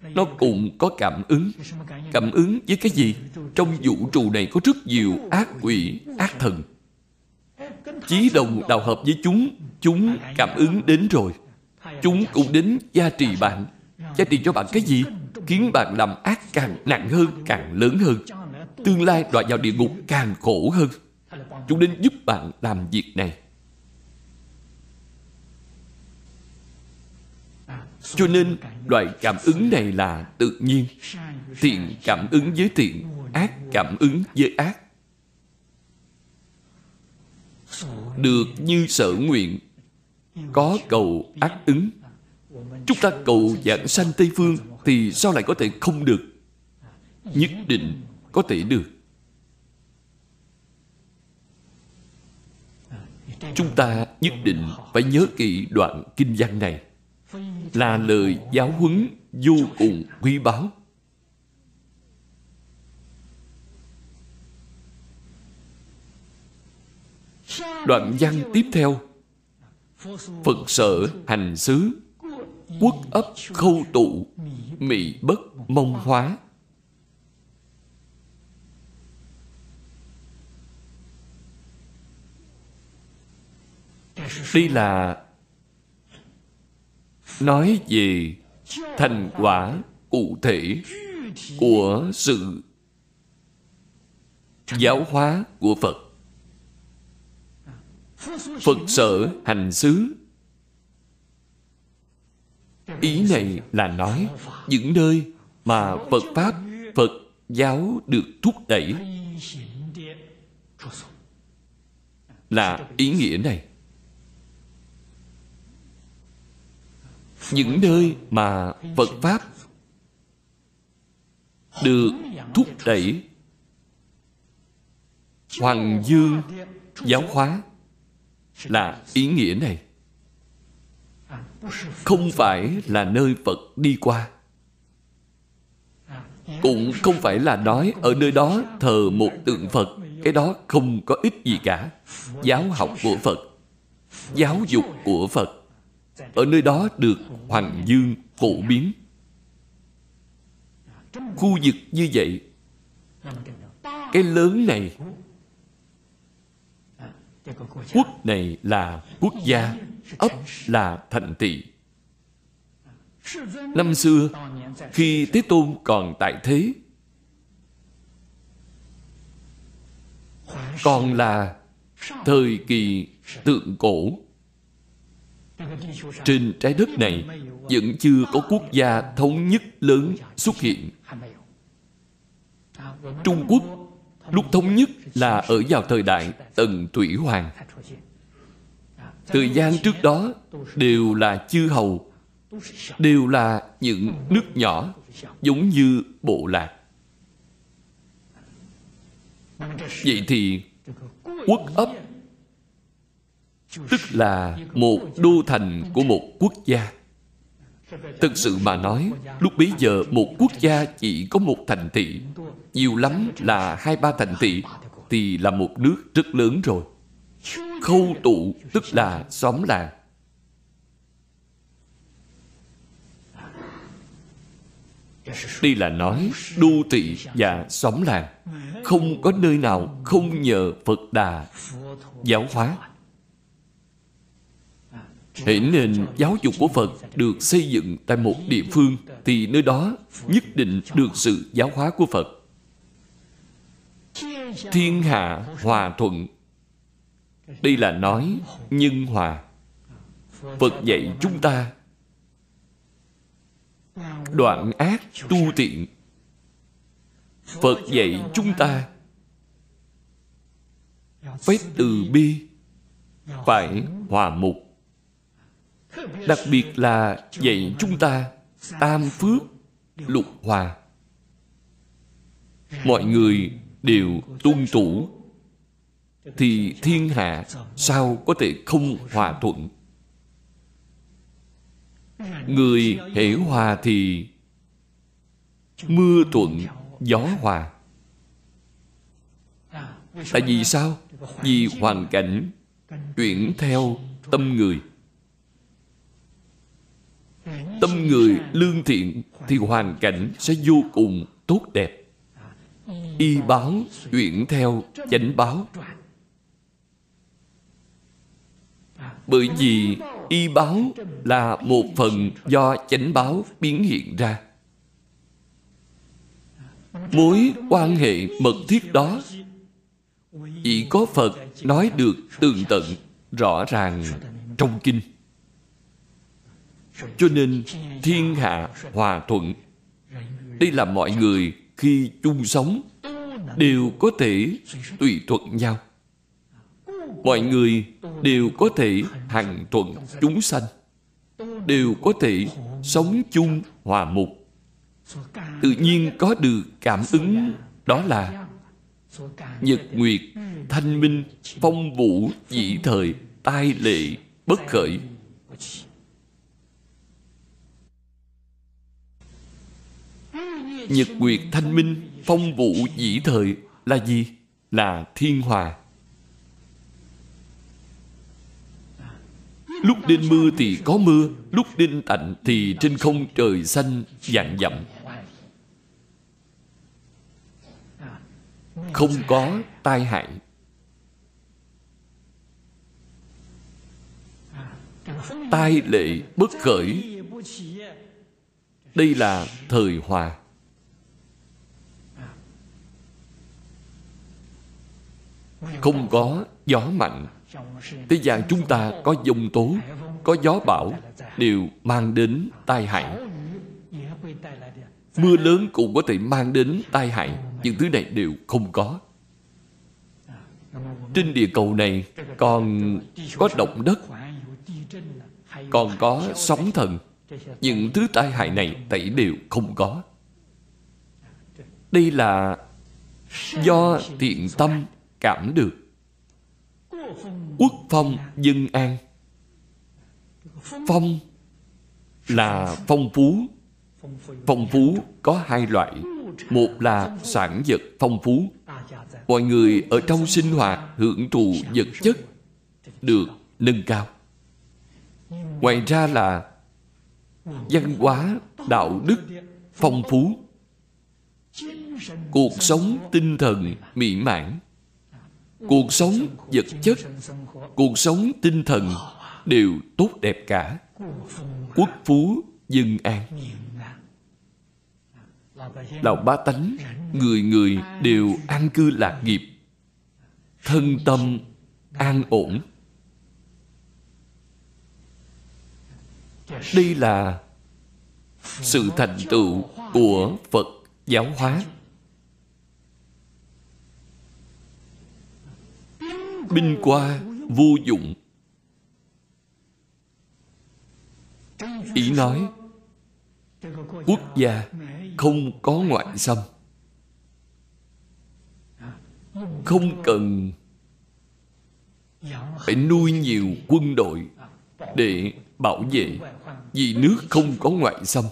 nó cũng có cảm ứng. Cảm ứng với cái gì? Trong vũ trụ này có rất nhiều ác quỷ, ác thần chí đồng đào hợp với chúng chúng cảm ứng đến rồi. Chúng cũng đến gia trì bạn. Gia trì cho bạn cái gì? Khiến bạn làm ác càng nặng hơn, càng lớn hơn. Tương lai đọa vào địa ngục càng khổ hơn. Chúng đến giúp bạn làm việc này. Cho nên, loại cảm ứng này là tự nhiên. Thiện cảm ứng với thiện, Ác cảm ứng với ác. Được như sở nguyện. Có cầu ác ứng. Chúng ta cầu giảng sanh Tây Phương Thì sao lại có thể không được? Nhất định có thể được. Chúng ta nhất định phải nhớ kỹ đoạn kinh văn này. Là lời giáo huấn vô cùng quý báu. Đoạn văn tiếp theo. Phật sở hành xứ, quốc ấp khâu tụ, mị bất mông hóa. Đây là nói về thành quả cụ thể của sự giáo hóa của phật phật sở hành xứ. Ý này là nói, những nơi mà phật pháp, phật giáo được thúc đẩy. Là ý nghĩa này. Những nơi mà phật pháp được thúc đẩy. Hoàng dương giáo hóa là ý nghĩa này. Không phải là nơi phật đi qua. Cũng không phải là nói ở nơi đó thờ một tượng phật, cái đó không có ích gì cả. Giáo học của phật, giáo dục của phật, ở nơi đó được hoàng dương phổ biến. Khu vực như vậy, cái lớn này quốc này là quốc gia, ấp là thành thị. Năm xưa, khi thế tôn còn tại thế, còn là thời kỳ tượng cổ. Trên trái đất này vẫn chưa có quốc gia thống nhất lớn xuất hiện. Trung quốc lúc thống nhất là ở vào thời đại tần thủy hoàng. Thời gian trước đó đều là chư hầu, đều là những nước nhỏ, giống như bộ lạc. Vậy thì quốc ấp, tức là một đô thành của một quốc gia thực sự mà nói, lúc bấy giờ một quốc gia chỉ có một thành thị, nhiều lắm là hai ba thành thị, thì là một nước rất lớn rồi. Khâu tụ tức là xóm làng. Đây là nói, đô thị và xóm làng không có nơi nào không nhờ phật đà giáo hóa. Hãy nên giáo dục của Phật được xây dựng tại một địa phương thì nơi đó nhất định được sự giáo hóa của Phật. Thiên hạ hòa thuận. Đây là nói nhân hòa. Phật dạy chúng ta đoạn ác tu tiện. Phật dạy chúng ta phải từ bi, phải hòa mục đặc biệt là dạy chúng ta tam phước, lục hòa. Mọi người đều tuân thủ, thì thiên hạ sao có thể không hòa thuận? Người hễ hòa thì mưa thuận, gió hòa. Tại vì sao? Vì hoàn cảnh, chuyển theo tâm người tâm người lương thiện thì hoàn cảnh sẽ vô cùng tốt đẹp. Y báo chuyển theo chánh báo. Bởi vì y báo là một phần do chánh báo biến hiện ra. Mối quan hệ mật thiết đó chỉ có phật nói được tường tận rõ ràng trong kinh cho nên thiên hạ hòa thuận. Đây là mọi người khi chung sống đều có thể tùy thuận nhau. Mọi người đều có thể hằng thuận chúng sanh, đều có thể sống chung hòa mục tự nhiên có được cảm ứng, đó là nhật nguyệt, thanh minh, phong vũ dĩ thời, tai lệ, bất khởi. Nhật nguyệt thanh minh, phong vũ dĩ thời, là gì? Là thiên hòa. Lúc đêm mưa thì có mưa, lúc đêm tạnh thì trên không trời xanh, vạn dặm. Không có tai hại. Tai lệ bất khởi. Đây là thời hòa. Không có gió mạnh. Thế gian chúng ta có dông tố, có gió bão, đều mang đến tai hại. Mưa lớn cũng có thể mang đến tai hại những thứ này đều không có. Trên địa cầu này còn có động đất, còn có sóng thần, những thứ tai hại này tẩy đều không có. Đây là do thiện tâm cảm được. Quốc phong dân an. Phong là phong phú. Phong phú có hai loại. Một là sản vật phong phú. Mọi người ở trong sinh hoạt hưởng thụ vật chất được nâng cao. Ngoài ra là văn hóa, đạo đức phong phú. Cuộc sống tinh thần mỹ mãn cuộc sống vật chất, cuộc sống tinh thần đều tốt đẹp cả. Quốc phú dân an. Đạo ba tánh, người người đều an cư lạc nghiệp. Thân tâm an ổn. Đây là sự thành tựu của phật giáo hóa. Binh qua vô dụng. Ý nói, quốc gia không có ngoại xâm. Không cần phải nuôi nhiều quân đội để bảo vệ vì nước không có ngoại xâm,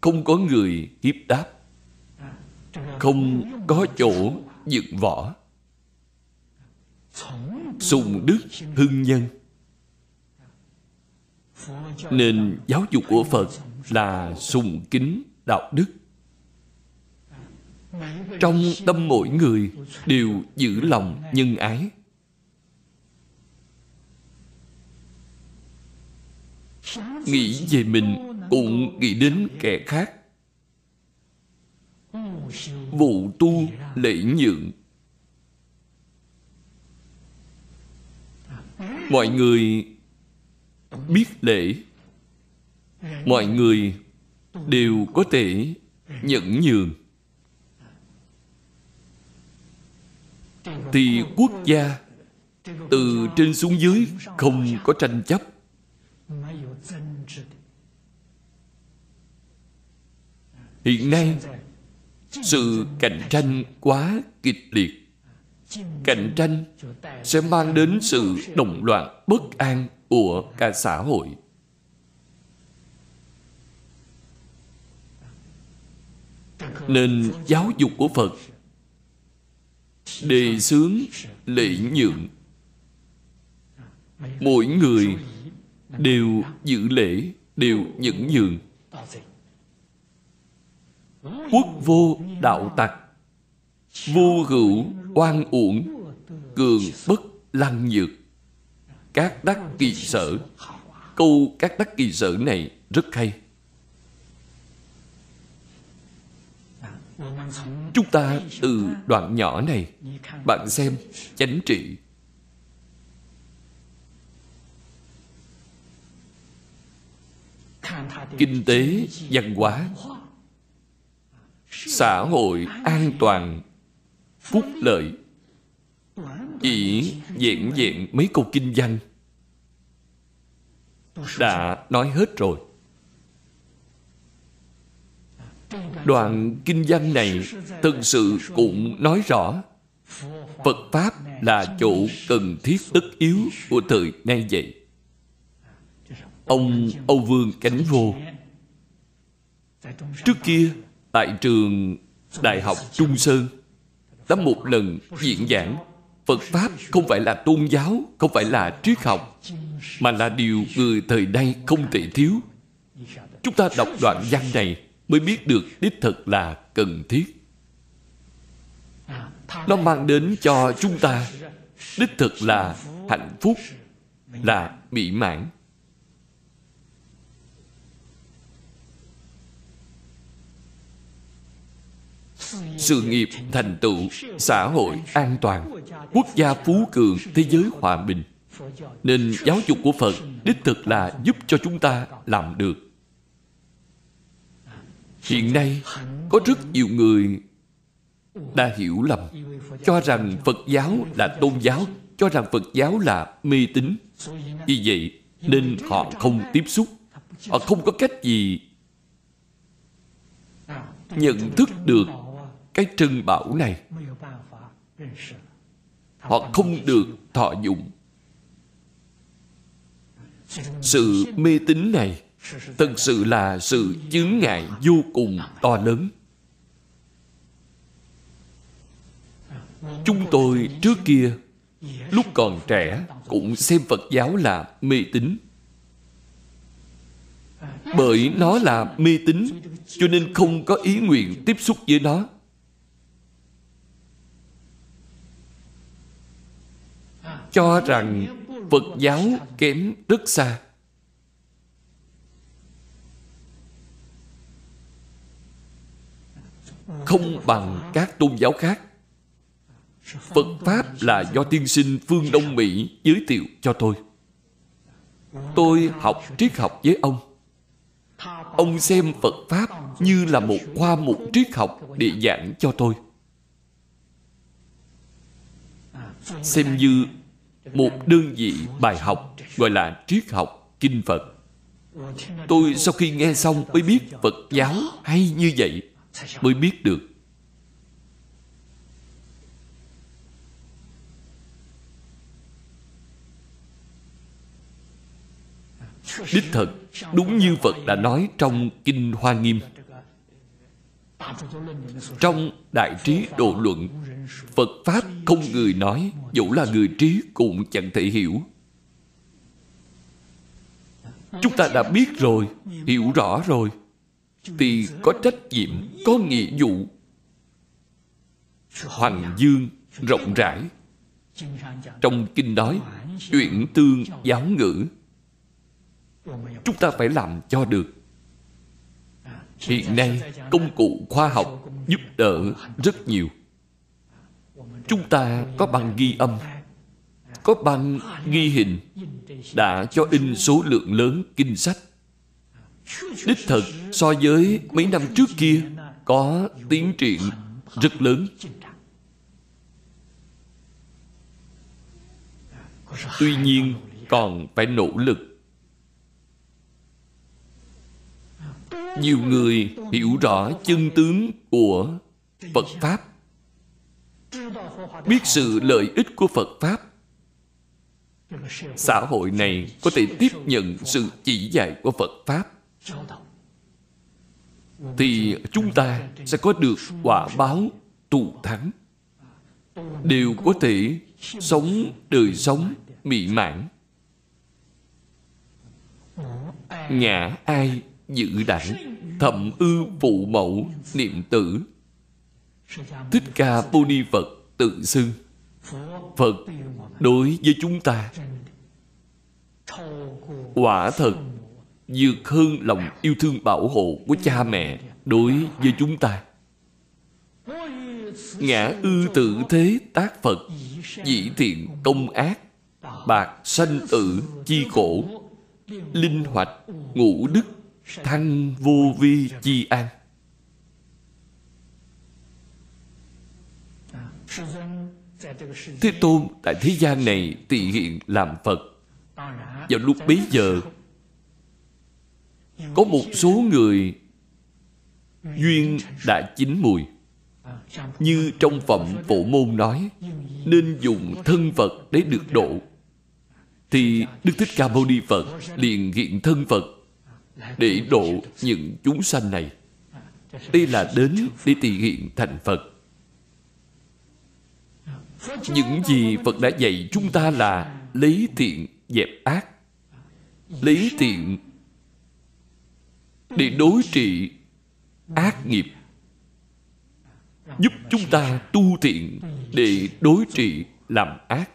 không có người hiếp đáp, không có chỗ dựng võ sùng đức hưng nhân. Nên giáo dục của phật là sùng kính đạo đức. Trong tâm mỗi người đều giữ lòng nhân ái. Nghĩ về mình cũng nghĩ đến kẻ khác. Vụ tu lễ nhượng mọi người biết lễ. Mọi người đều có thể nhẫn nhường. Thì quốc gia từ trên xuống dưới không có tranh chấp. Hiện nay, sự cạnh tranh quá kịch liệt cạnh tranh sẽ mang đến sự động loạn bất an của cả xã hội. Nên giáo dục của phật đề xướng lễ nhượng. Mỗi người đều giữ lễ, đều nhẫn nhường. Quốc vô đạo tặc vô hữu, oan uổng, cường bất lăng nhược. Các đắc kỳ sở. Câu các đắc kỳ sở này rất hay. Chúng ta từ đoạn nhỏ này, bạn xem, chánh trị. Kinh tế, văn hóa, xã hội an toàn phúc lợi. Chỉ vẹn vẹn mấy câu kinh văn đã nói hết rồi. Đoạn kinh văn này thực sự cũng nói rõ phật pháp là chỗ cần thiết tất yếu của thời nay vậy. Ông âu vương cánh vô, trước kia tại trường đại học trung sơn đã một lần diễn giảng, phật pháp không phải là tôn giáo, không phải là triết học, mà là điều người thời nay không thể thiếu. Chúng ta đọc đoạn văn này mới biết được đích thực là cần thiết. Nó mang đến cho chúng ta đích thực là hạnh phúc, là mỹ mãn. Sự nghiệp, thành tựu, xã hội an toàn, quốc gia phú cường, thế giới hòa bình. Nên giáo dục của phật đích thực là giúp cho chúng ta làm được. Hiện nay, có rất nhiều người đã hiểu lầm, cho rằng phật giáo là tôn giáo, cho rằng phật giáo là mê tín. Vì vậy, nên họ không tiếp xúc. Họ không có cách gì nhận thức được cái trân bảo này. Họ không được thọ dụng. Sự mê tín này thật sự là sự chướng ngại vô cùng to lớn. Chúng tôi trước kia, lúc còn trẻ, cũng xem phật giáo là mê tín. Bởi nó là mê tín, cho nên không có ý nguyện tiếp xúc với nó. Cho rằng phật giáo kém rất xa. Không bằng các tôn giáo khác. Phật pháp là do tiên sinh phương đông mỹ giới thiệu cho tôi. Tôi học triết học với ông. Ông xem phật pháp như là một khoa mục triết học để giảng cho tôi. Xem như một đơn vị bài học, gọi là triết học kinh phật. Tôi sau khi nghe xong mới biết phật giáo hay như vậy, mới biết được. Đích thật, đúng như phật đã nói trong kinh hoa nghiêm trong đại trí độ luận, phật pháp không người nói dẫu là người trí cũng chẳng thể hiểu. Chúng ta đã biết rồi, hiểu rõ rồi, thì có trách nhiệm, có nghĩa vụ. Hoàng dương rộng rãi. Trong kinh nói chuyển tương giáo ngữ. Chúng ta phải làm cho được hiện nay, công cụ khoa học giúp đỡ rất nhiều. Chúng ta có bằng ghi âm, có bằng ghi hình đã cho in số lượng lớn kinh sách. Đích thực so với mấy năm trước kia, có tiến triển rất lớn. Tuy nhiên, còn phải nỗ lực nhiều người hiểu rõ chân tướng của phật pháp, biết sự lợi ích của phật pháp. Xã hội này có thể tiếp nhận sự chỉ dạy của phật pháp. Thì chúng ta sẽ có được quả báo tù thắng. Đều có thể sống đời sống mỹ mãn. Ngã ai dự đẳng thậm ư phụ mẫu, niệm tử. Thích ca mâu ni phật tự xưng. Phật đối với chúng ta. Quả thật vượt hơn lòng yêu thương bảo hộ của cha mẹ đối với chúng ta. Ngã ư tự thế tác phật, dĩ thiện công ác, bạc sanh tử chi khổ, linh hoạch ngũ đức thanh vô vi chi an. Thế tôn, tại thế gian này tỳ hiện làm phật. Vào lúc bấy giờ, có một số người duyên đã chín mùi. Như trong phẩm phổ môn nói, nên dùng thân phật để được độ. Thì đức thích ca mâu ni phật liền hiện thân phật để độ những chúng sanh này. Đây là đến để tỳ hiện thành phật. Những gì phật đã dạy chúng ta là lấy thiện dẹp ác, lấy thiện để đối trị ác nghiệp, giúp chúng ta tu thiện để đối trị làm ác.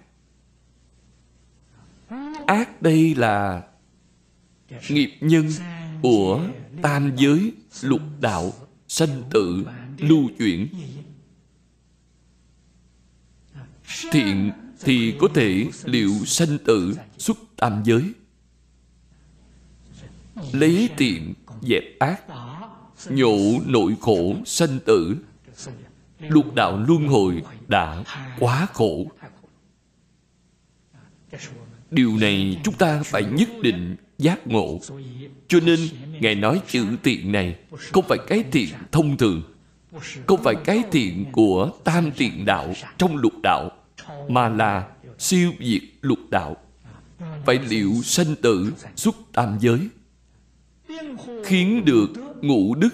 Ác đây là nghiệp nhân của tam giới lục đạo sanh tử lưu chuyển. Thiện thì có thể liệu sanh tử xuất tam giới. Lấy tiện dẹp ác, nhổ nội khổ sanh tử. Lục đạo luân hồi đã quá khổ. Điều này chúng ta phải nhất định giác ngộ. Cho nên ngài nói chữ tiện này không phải cái thiện thông thường, không phải cái thiện của tam tiện đạo trong lục đạo, mà là siêu diệt lục đạo. Phải liệu sanh tử xuất tam giới, khiến được ngũ đức.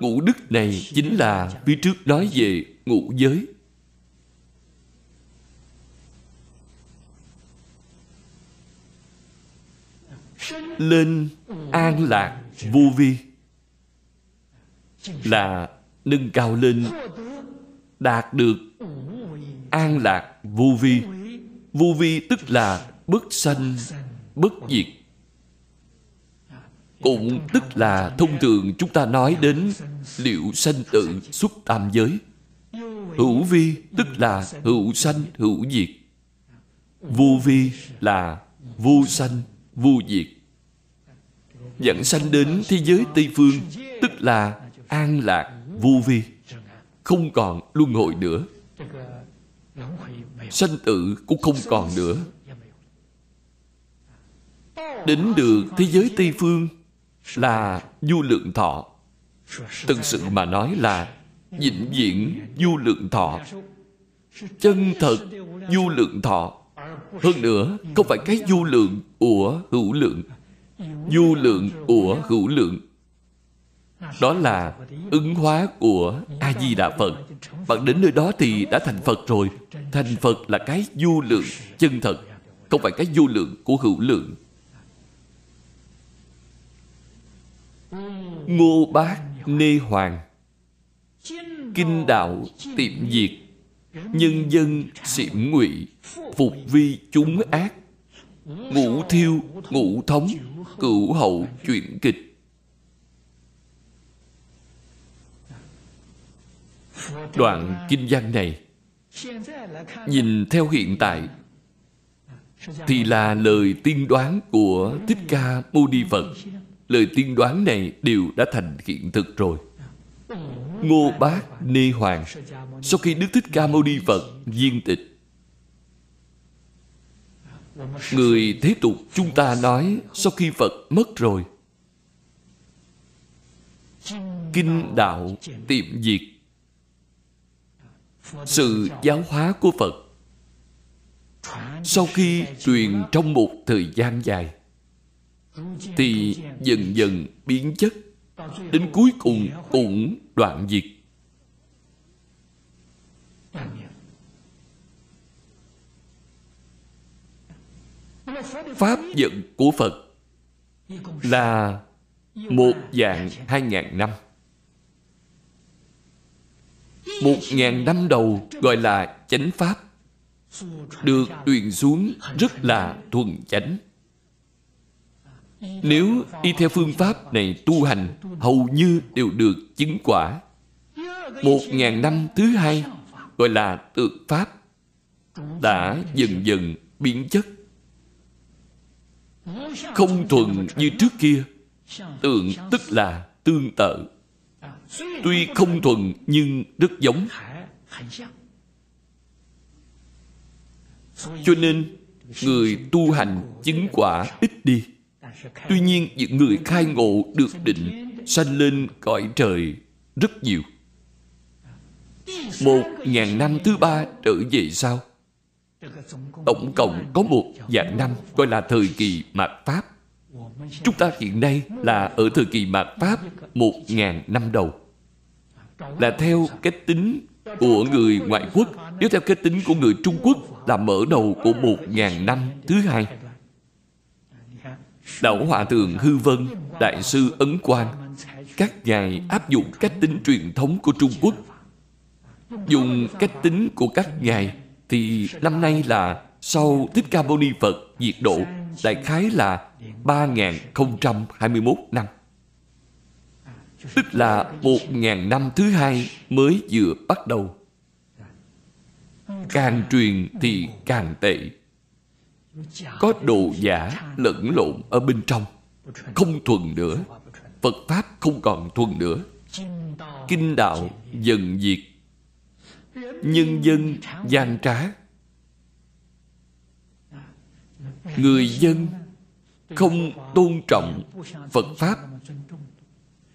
Ngũ đức này chính là phía trước nói về ngũ giới. Lên an lạc vô vi, là nâng cao lên, đạt được an lạc vô vi. Vô vi tức là bất sanh, bất diệt. Cũng tức là thông thường chúng ta nói đến liệu sanh tự xuất tam giới. Hữu vi tức là hữu sanh, hữu diệt. Vô vi là vô sanh, vô diệt dẫn sanh đến thế giới tây phương, tức là an lạc vô vi. Không còn luân hồi nữa. Sanh tử cũng không còn nữa. Đến được thế giới tây phương là du lượng thọ. Thật sự mà nói là vĩnh viễn du lượng thọ. Chân thật du lượng thọ. Hơn nữa, không phải cái du lượng của hữu lượng du lượng của hữu lượng. Đó là ứng hóa của a di đà phật. Bạn đến nơi đó thì đã thành phật rồi. Thành phật là cái du lượng chân thật, không phải cái du lượng của hữu lượng. Ngô bác nê hoàng. Kinh đạo tiệm diệt nhân dân xỉm ngụy. Phục vi chúng ác. Ngũ thiêu ngũ thống cửu hậu chuyện kịch. Đoạn kinh văn này, nhìn theo hiện tại, thì là lời tiên đoán của thích ca mâu ni phật. Lời tiên đoán này đều đã thành hiện thực rồi. Ngô bác nê hoàng, sau khi đức thích ca mâu ni phật viên tịch người thế tục chúng ta nói sau khi phật mất rồi. Kinh đạo tiệm diệt. Sự giáo hóa của phật. Sau khi truyền trong một thời gian dài, thì dần dần biến chất, đến cuối cùng cũng đoạn diệt. Pháp vận của phật là một dạng hai ngàn năm. Một ngàn năm đầu gọi là chánh pháp, được truyền xuống rất là thuần chánh. Nếu y theo phương pháp này tu hành, hầu như đều được chứng quả. Một ngàn năm thứ hai gọi là tượng pháp đã dần dần biến chất không thuần như trước kia. Tượng tức là tương tự. Tuy không thuần nhưng rất giống. Cho nên, người tu hành chứng quả ít đi. Tuy nhiên, những người khai ngộ được định sanh lên cõi trời rất nhiều. Một ngàn năm thứ ba trở về sau tổng cộng có một dạng năm gọi là thời kỳ mạt pháp. Chúng ta hiện nay là ở thời kỳ mạt pháp một ngàn năm đầu. Là theo cái tính của người ngoại quốc, nếu theo cái tính của người trung quốc là mở đầu của một ngàn năm thứ hai. Đạo hòa thượng hư vân, đại sư ấn quang, các ngài áp dụng cách tính truyền thống của trung quốc. Dùng cách tính của các ngài thì năm nay là sau Thích Ca Mâu Ni Phật diệt độ, đại khái là 3.021 năm. tức là một ngàn năm thứ hai mới vừa bắt đầu. Càng truyền thì càng tệ. Có đồ giả lẫn lộn ở bên trong. Không thuần nữa. Phật pháp không còn thuần nữa. Kinh đạo dần diệt nhân dân gian trá. Người dân không tôn trọng phật pháp,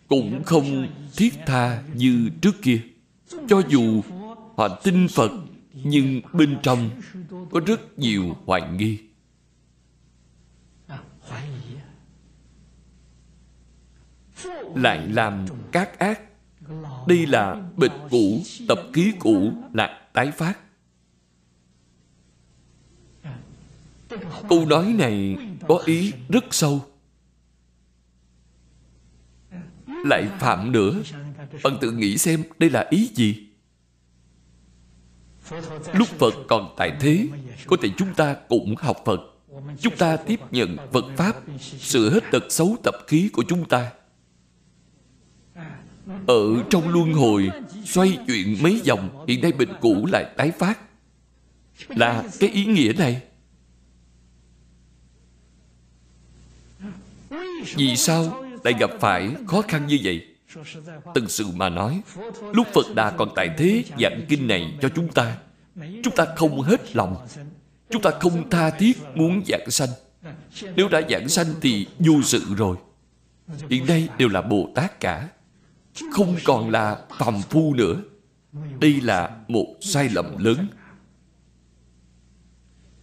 cũng không thiết tha như trước kia. Cho dù họ tin phật, nhưng bên trong có rất nhiều hoài nghi. Lại làm các ác đây là bịch cũ, tập ký cũ là tái phát. Câu nói này có ý rất sâu. Lại phạm nữa. Bạn tự nghĩ xem đây là ý gì? Lúc phật còn tại thế, có thể chúng ta cũng học phật. Chúng ta tiếp nhận phật pháp, sửa hết tật xấu tập khí của chúng ta ở trong luân hồi, xoay chuyển mấy vòng hiện nay bệnh cũ lại tái phát. Là cái ý nghĩa này. Vì sao lại gặp phải khó khăn như vậy? Từng sự mà nói, Lúc Phật Đà còn tại thế giảng kinh này cho chúng ta Chúng ta không hết lòng. Chúng ta không tha thiết muốn giảng sanh. Nếu đã giảng sanh thì vô sự rồi. Hiện nay đều là Bồ Tát cả. Không còn là phàm phu nữa. Đây là một sai lầm lớn.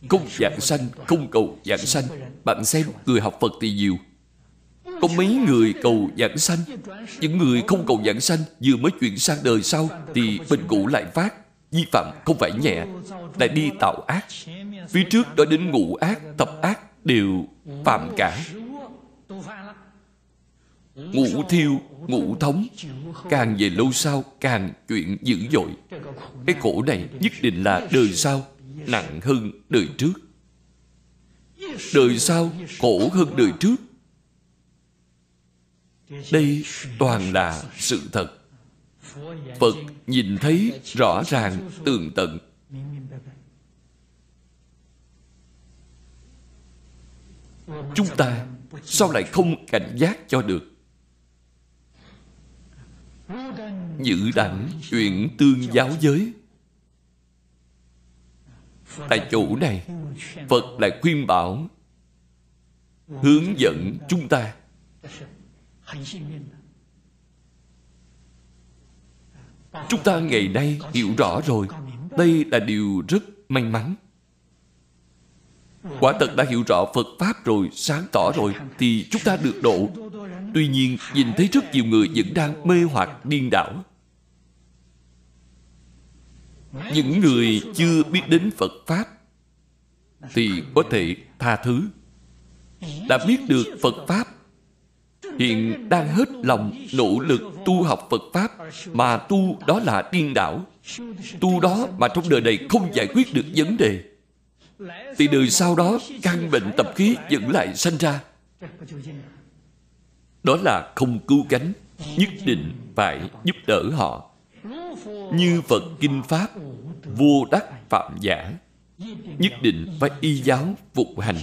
Không dạng sanh, không cầu dạng sanh. Bạn xem người học Phật thì nhiều. Có mấy người cầu giảng sanh? Những người không cầu giảng sanh Vừa mới chuyển sang đời sau Thì bệnh cũ lại phát. Vi phạm không phải nhẹ Lại đi tạo ác. Phía trước đó đến ngũ ác, tập ác Đều phạm cả. Ngũ thiêu, ngũ thống, Càng về lâu sau Càng chuyện dữ dội. Cái khổ này nhất định là đời sau, Nặng hơn đời trước. Đời sau khổ hơn đời trước. Đây toàn là sự thật. Phật nhìn thấy rõ ràng tường tận. Chúng ta sao lại không cảnh giác cho được? Nhữ đẳng chuyện tương giáo giới. Tại chỗ này, phật lại khuyên bảo, hướng dẫn chúng ta. Chúng ta ngày nay hiểu rõ rồi, Đây là điều rất may mắn. Quả thật đã hiểu rõ Phật Pháp rồi, sáng tỏ rồi Thì chúng ta được độ Tuy nhiên, nhìn thấy rất nhiều người vẫn đang mê hoặc điên đảo Những người chưa biết đến Phật Pháp Thì có thể tha thứ Đã biết được Phật Pháp hiện đang hết lòng nỗ lực tu học Phật Pháp mà tu đó là điên đảo. Tu đó mà trong đời này không giải quyết được vấn đề. Thì đời sau đó căn bệnh tập khí vẫn lại sanh ra. Đó là không cứu cánh, nhất định phải giúp đỡ họ. Như Phật Kinh Pháp, vô đắc phạm giả, nhất định phải y giáo phục hành.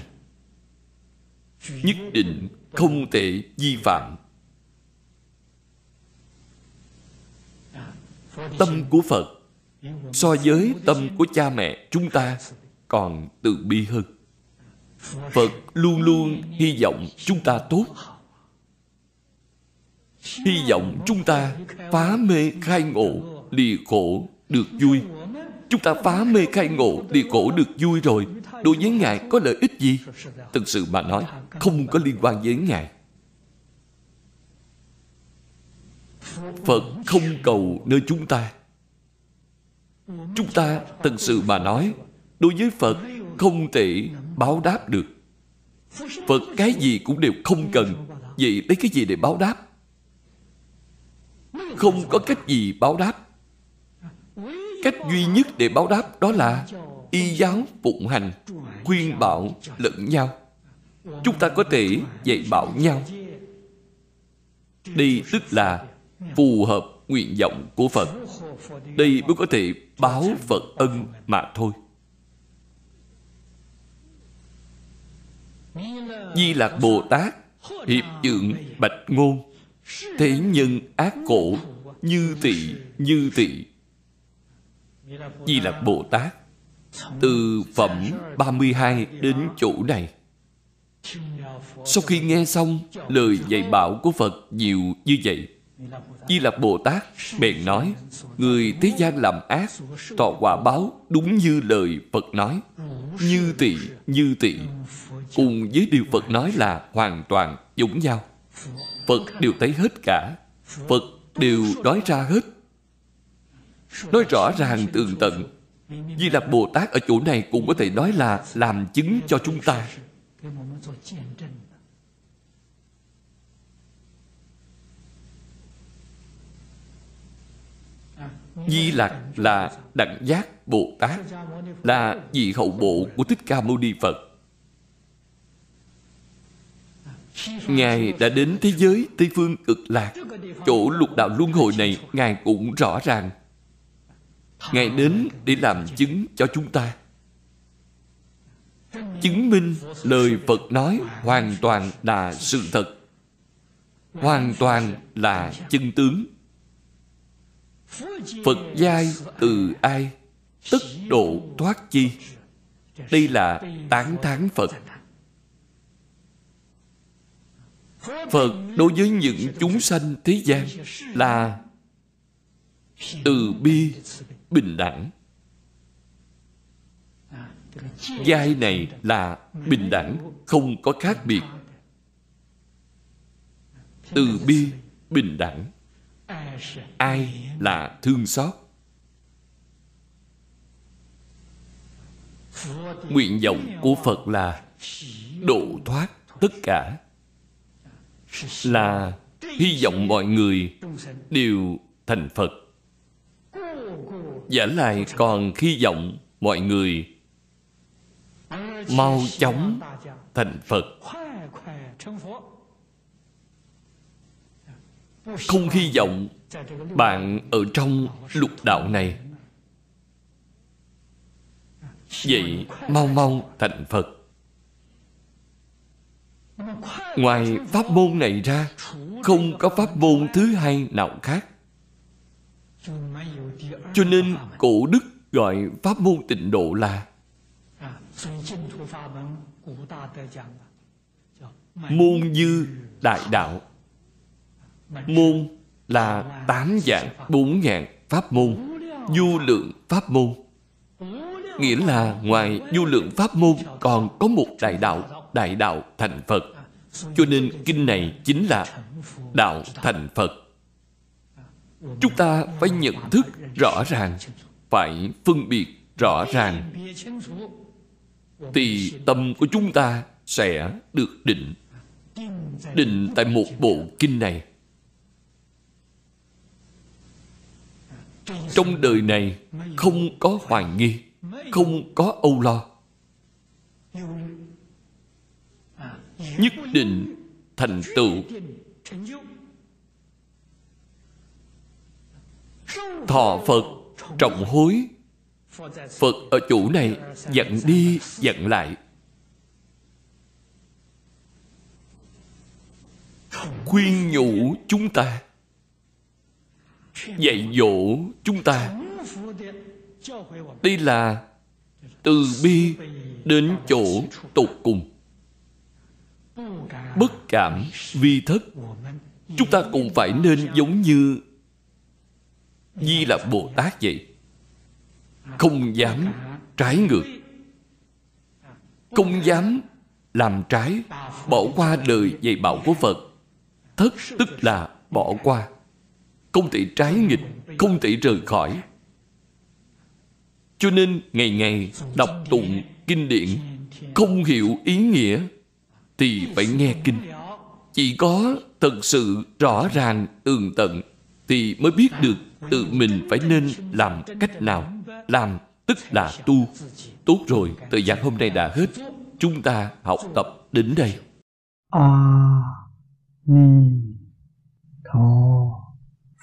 Nhất định không thể vi phạm tâm của phật so với tâm của cha mẹ chúng ta còn từ bi hơn. Phật luôn luôn hy vọng chúng ta tốt. Hy vọng chúng ta phá mê khai ngộ lìa khổ được vui. Chúng ta phá mê khai ngộ lìa khổ được vui rồi. Đối với ngài có lợi ích gì? Thực sự mà nói, không có liên quan với ngài. Phật không cầu nơi chúng ta. Chúng ta thực sự mà nói đối với phật, không thể báo đáp được. Phật cái gì cũng đều không cần. Vậy lấy cái gì để báo đáp? Không có cách gì báo đáp. Cách duy nhất để báo đáp đó là y giáo phụng hành, khuyên bảo lẫn nhau. Chúng ta có thể dạy bảo nhau. Đây tức là phù hợp nguyện vọng của phật. Đây mới có thể báo phật ân mà thôi. Di lạc bồ tát, hiệp dưỡng bạch ngôn. Thế nhân ác cổ, như tỵ như tỵ di lạc bồ tát, từ phẩm 32 đến chỗ này. Sau khi nghe xong lời dạy bảo của Phật nhiều như vậy Di Lặc Bồ Tát bèn nói, Người thế gian làm ác tọa quả báo đúng như lời Phật nói. Như tỳ như tỳ, Cùng với điều Phật nói là hoàn toàn giống nhau. Phật đều thấy hết cả, Phật đều nói ra hết. Nói rõ ràng tường tận, Di Lặc Bồ Tát ở chỗ này cũng có thể nói là làm chứng cho chúng ta. Di Lặc là đẳng giác Bồ Tát, Là vị hậu bộ của Thích Ca Mâu Ni Phật. Ngài đã đến thế giới Tây Phương cực lạc, Chỗ lục đạo luân hồi này Ngài cũng rõ ràng. Ngài đến để làm chứng cho chúng ta. Chứng minh lời Phật nói hoàn toàn là sự thật, Hoàn toàn là chân tướng. Phật giai từ ai? Tất độ thoát chi? Đây là tán thán Phật. Phật đối với những chúng sanh thế gian là từ bi, bình đẳng. Giai này là bình đẳng, không có khác biệt. Từ bi, bình đẳng ai là thương xót? Nguyện vọng của phật là độ thoát tất cả, là hy vọng mọi người đều thành phật. Giả lại còn hy vọng mọi người mau chóng thành phật không hy vọng bạn ở trong lục đạo này. Vậy mau mau thành phật. Ngoài pháp môn này ra, không có pháp môn thứ hai nào khác. Cho nên cổ đức gọi pháp môn tịnh độ là môn dư đại đạo môn là tám dạng, bốn ngàn pháp môn, du lượng pháp môn. Nghĩa là ngoài du lượng pháp môn còn có một đại đạo đại đạo thành phật. Cho nên kinh này chính là đạo thành phật. Chúng ta phải nhận thức rõ ràng, phải phân biệt rõ ràng. Thì tâm của chúng ta sẽ được định. Định tại một bộ kinh này. Trong đời này không có hoài nghi, không có âu lo. Nhất định thành tựu. Thọ phật trọng hối. Phật ở chỗ này dặn đi, dặn lại. Khuyên nhủ chúng ta dạy dỗ chúng ta. Đây là từ bi đến chỗ tột cùng. Bất cảm vi thất. Chúng ta cũng phải nên giống như di là bồ tát vậy. Không dám trái ngược. Không dám làm trái, bỏ qua lời dạy bảo của phật. Thất tức là bỏ qua không thể trái nghịch, không thể rời khỏi. Cho nên ngày ngày đọc tụng kinh điển, không hiểu ý nghĩa, thì phải nghe kinh. Chỉ có thật sự rõ ràng, tường tận, thì mới biết được tự mình phải nên làm cách nào, làm tức là tu. Tốt rồi, thời gian hôm nay đã hết. Chúng ta học tập đến đây. A ni tho.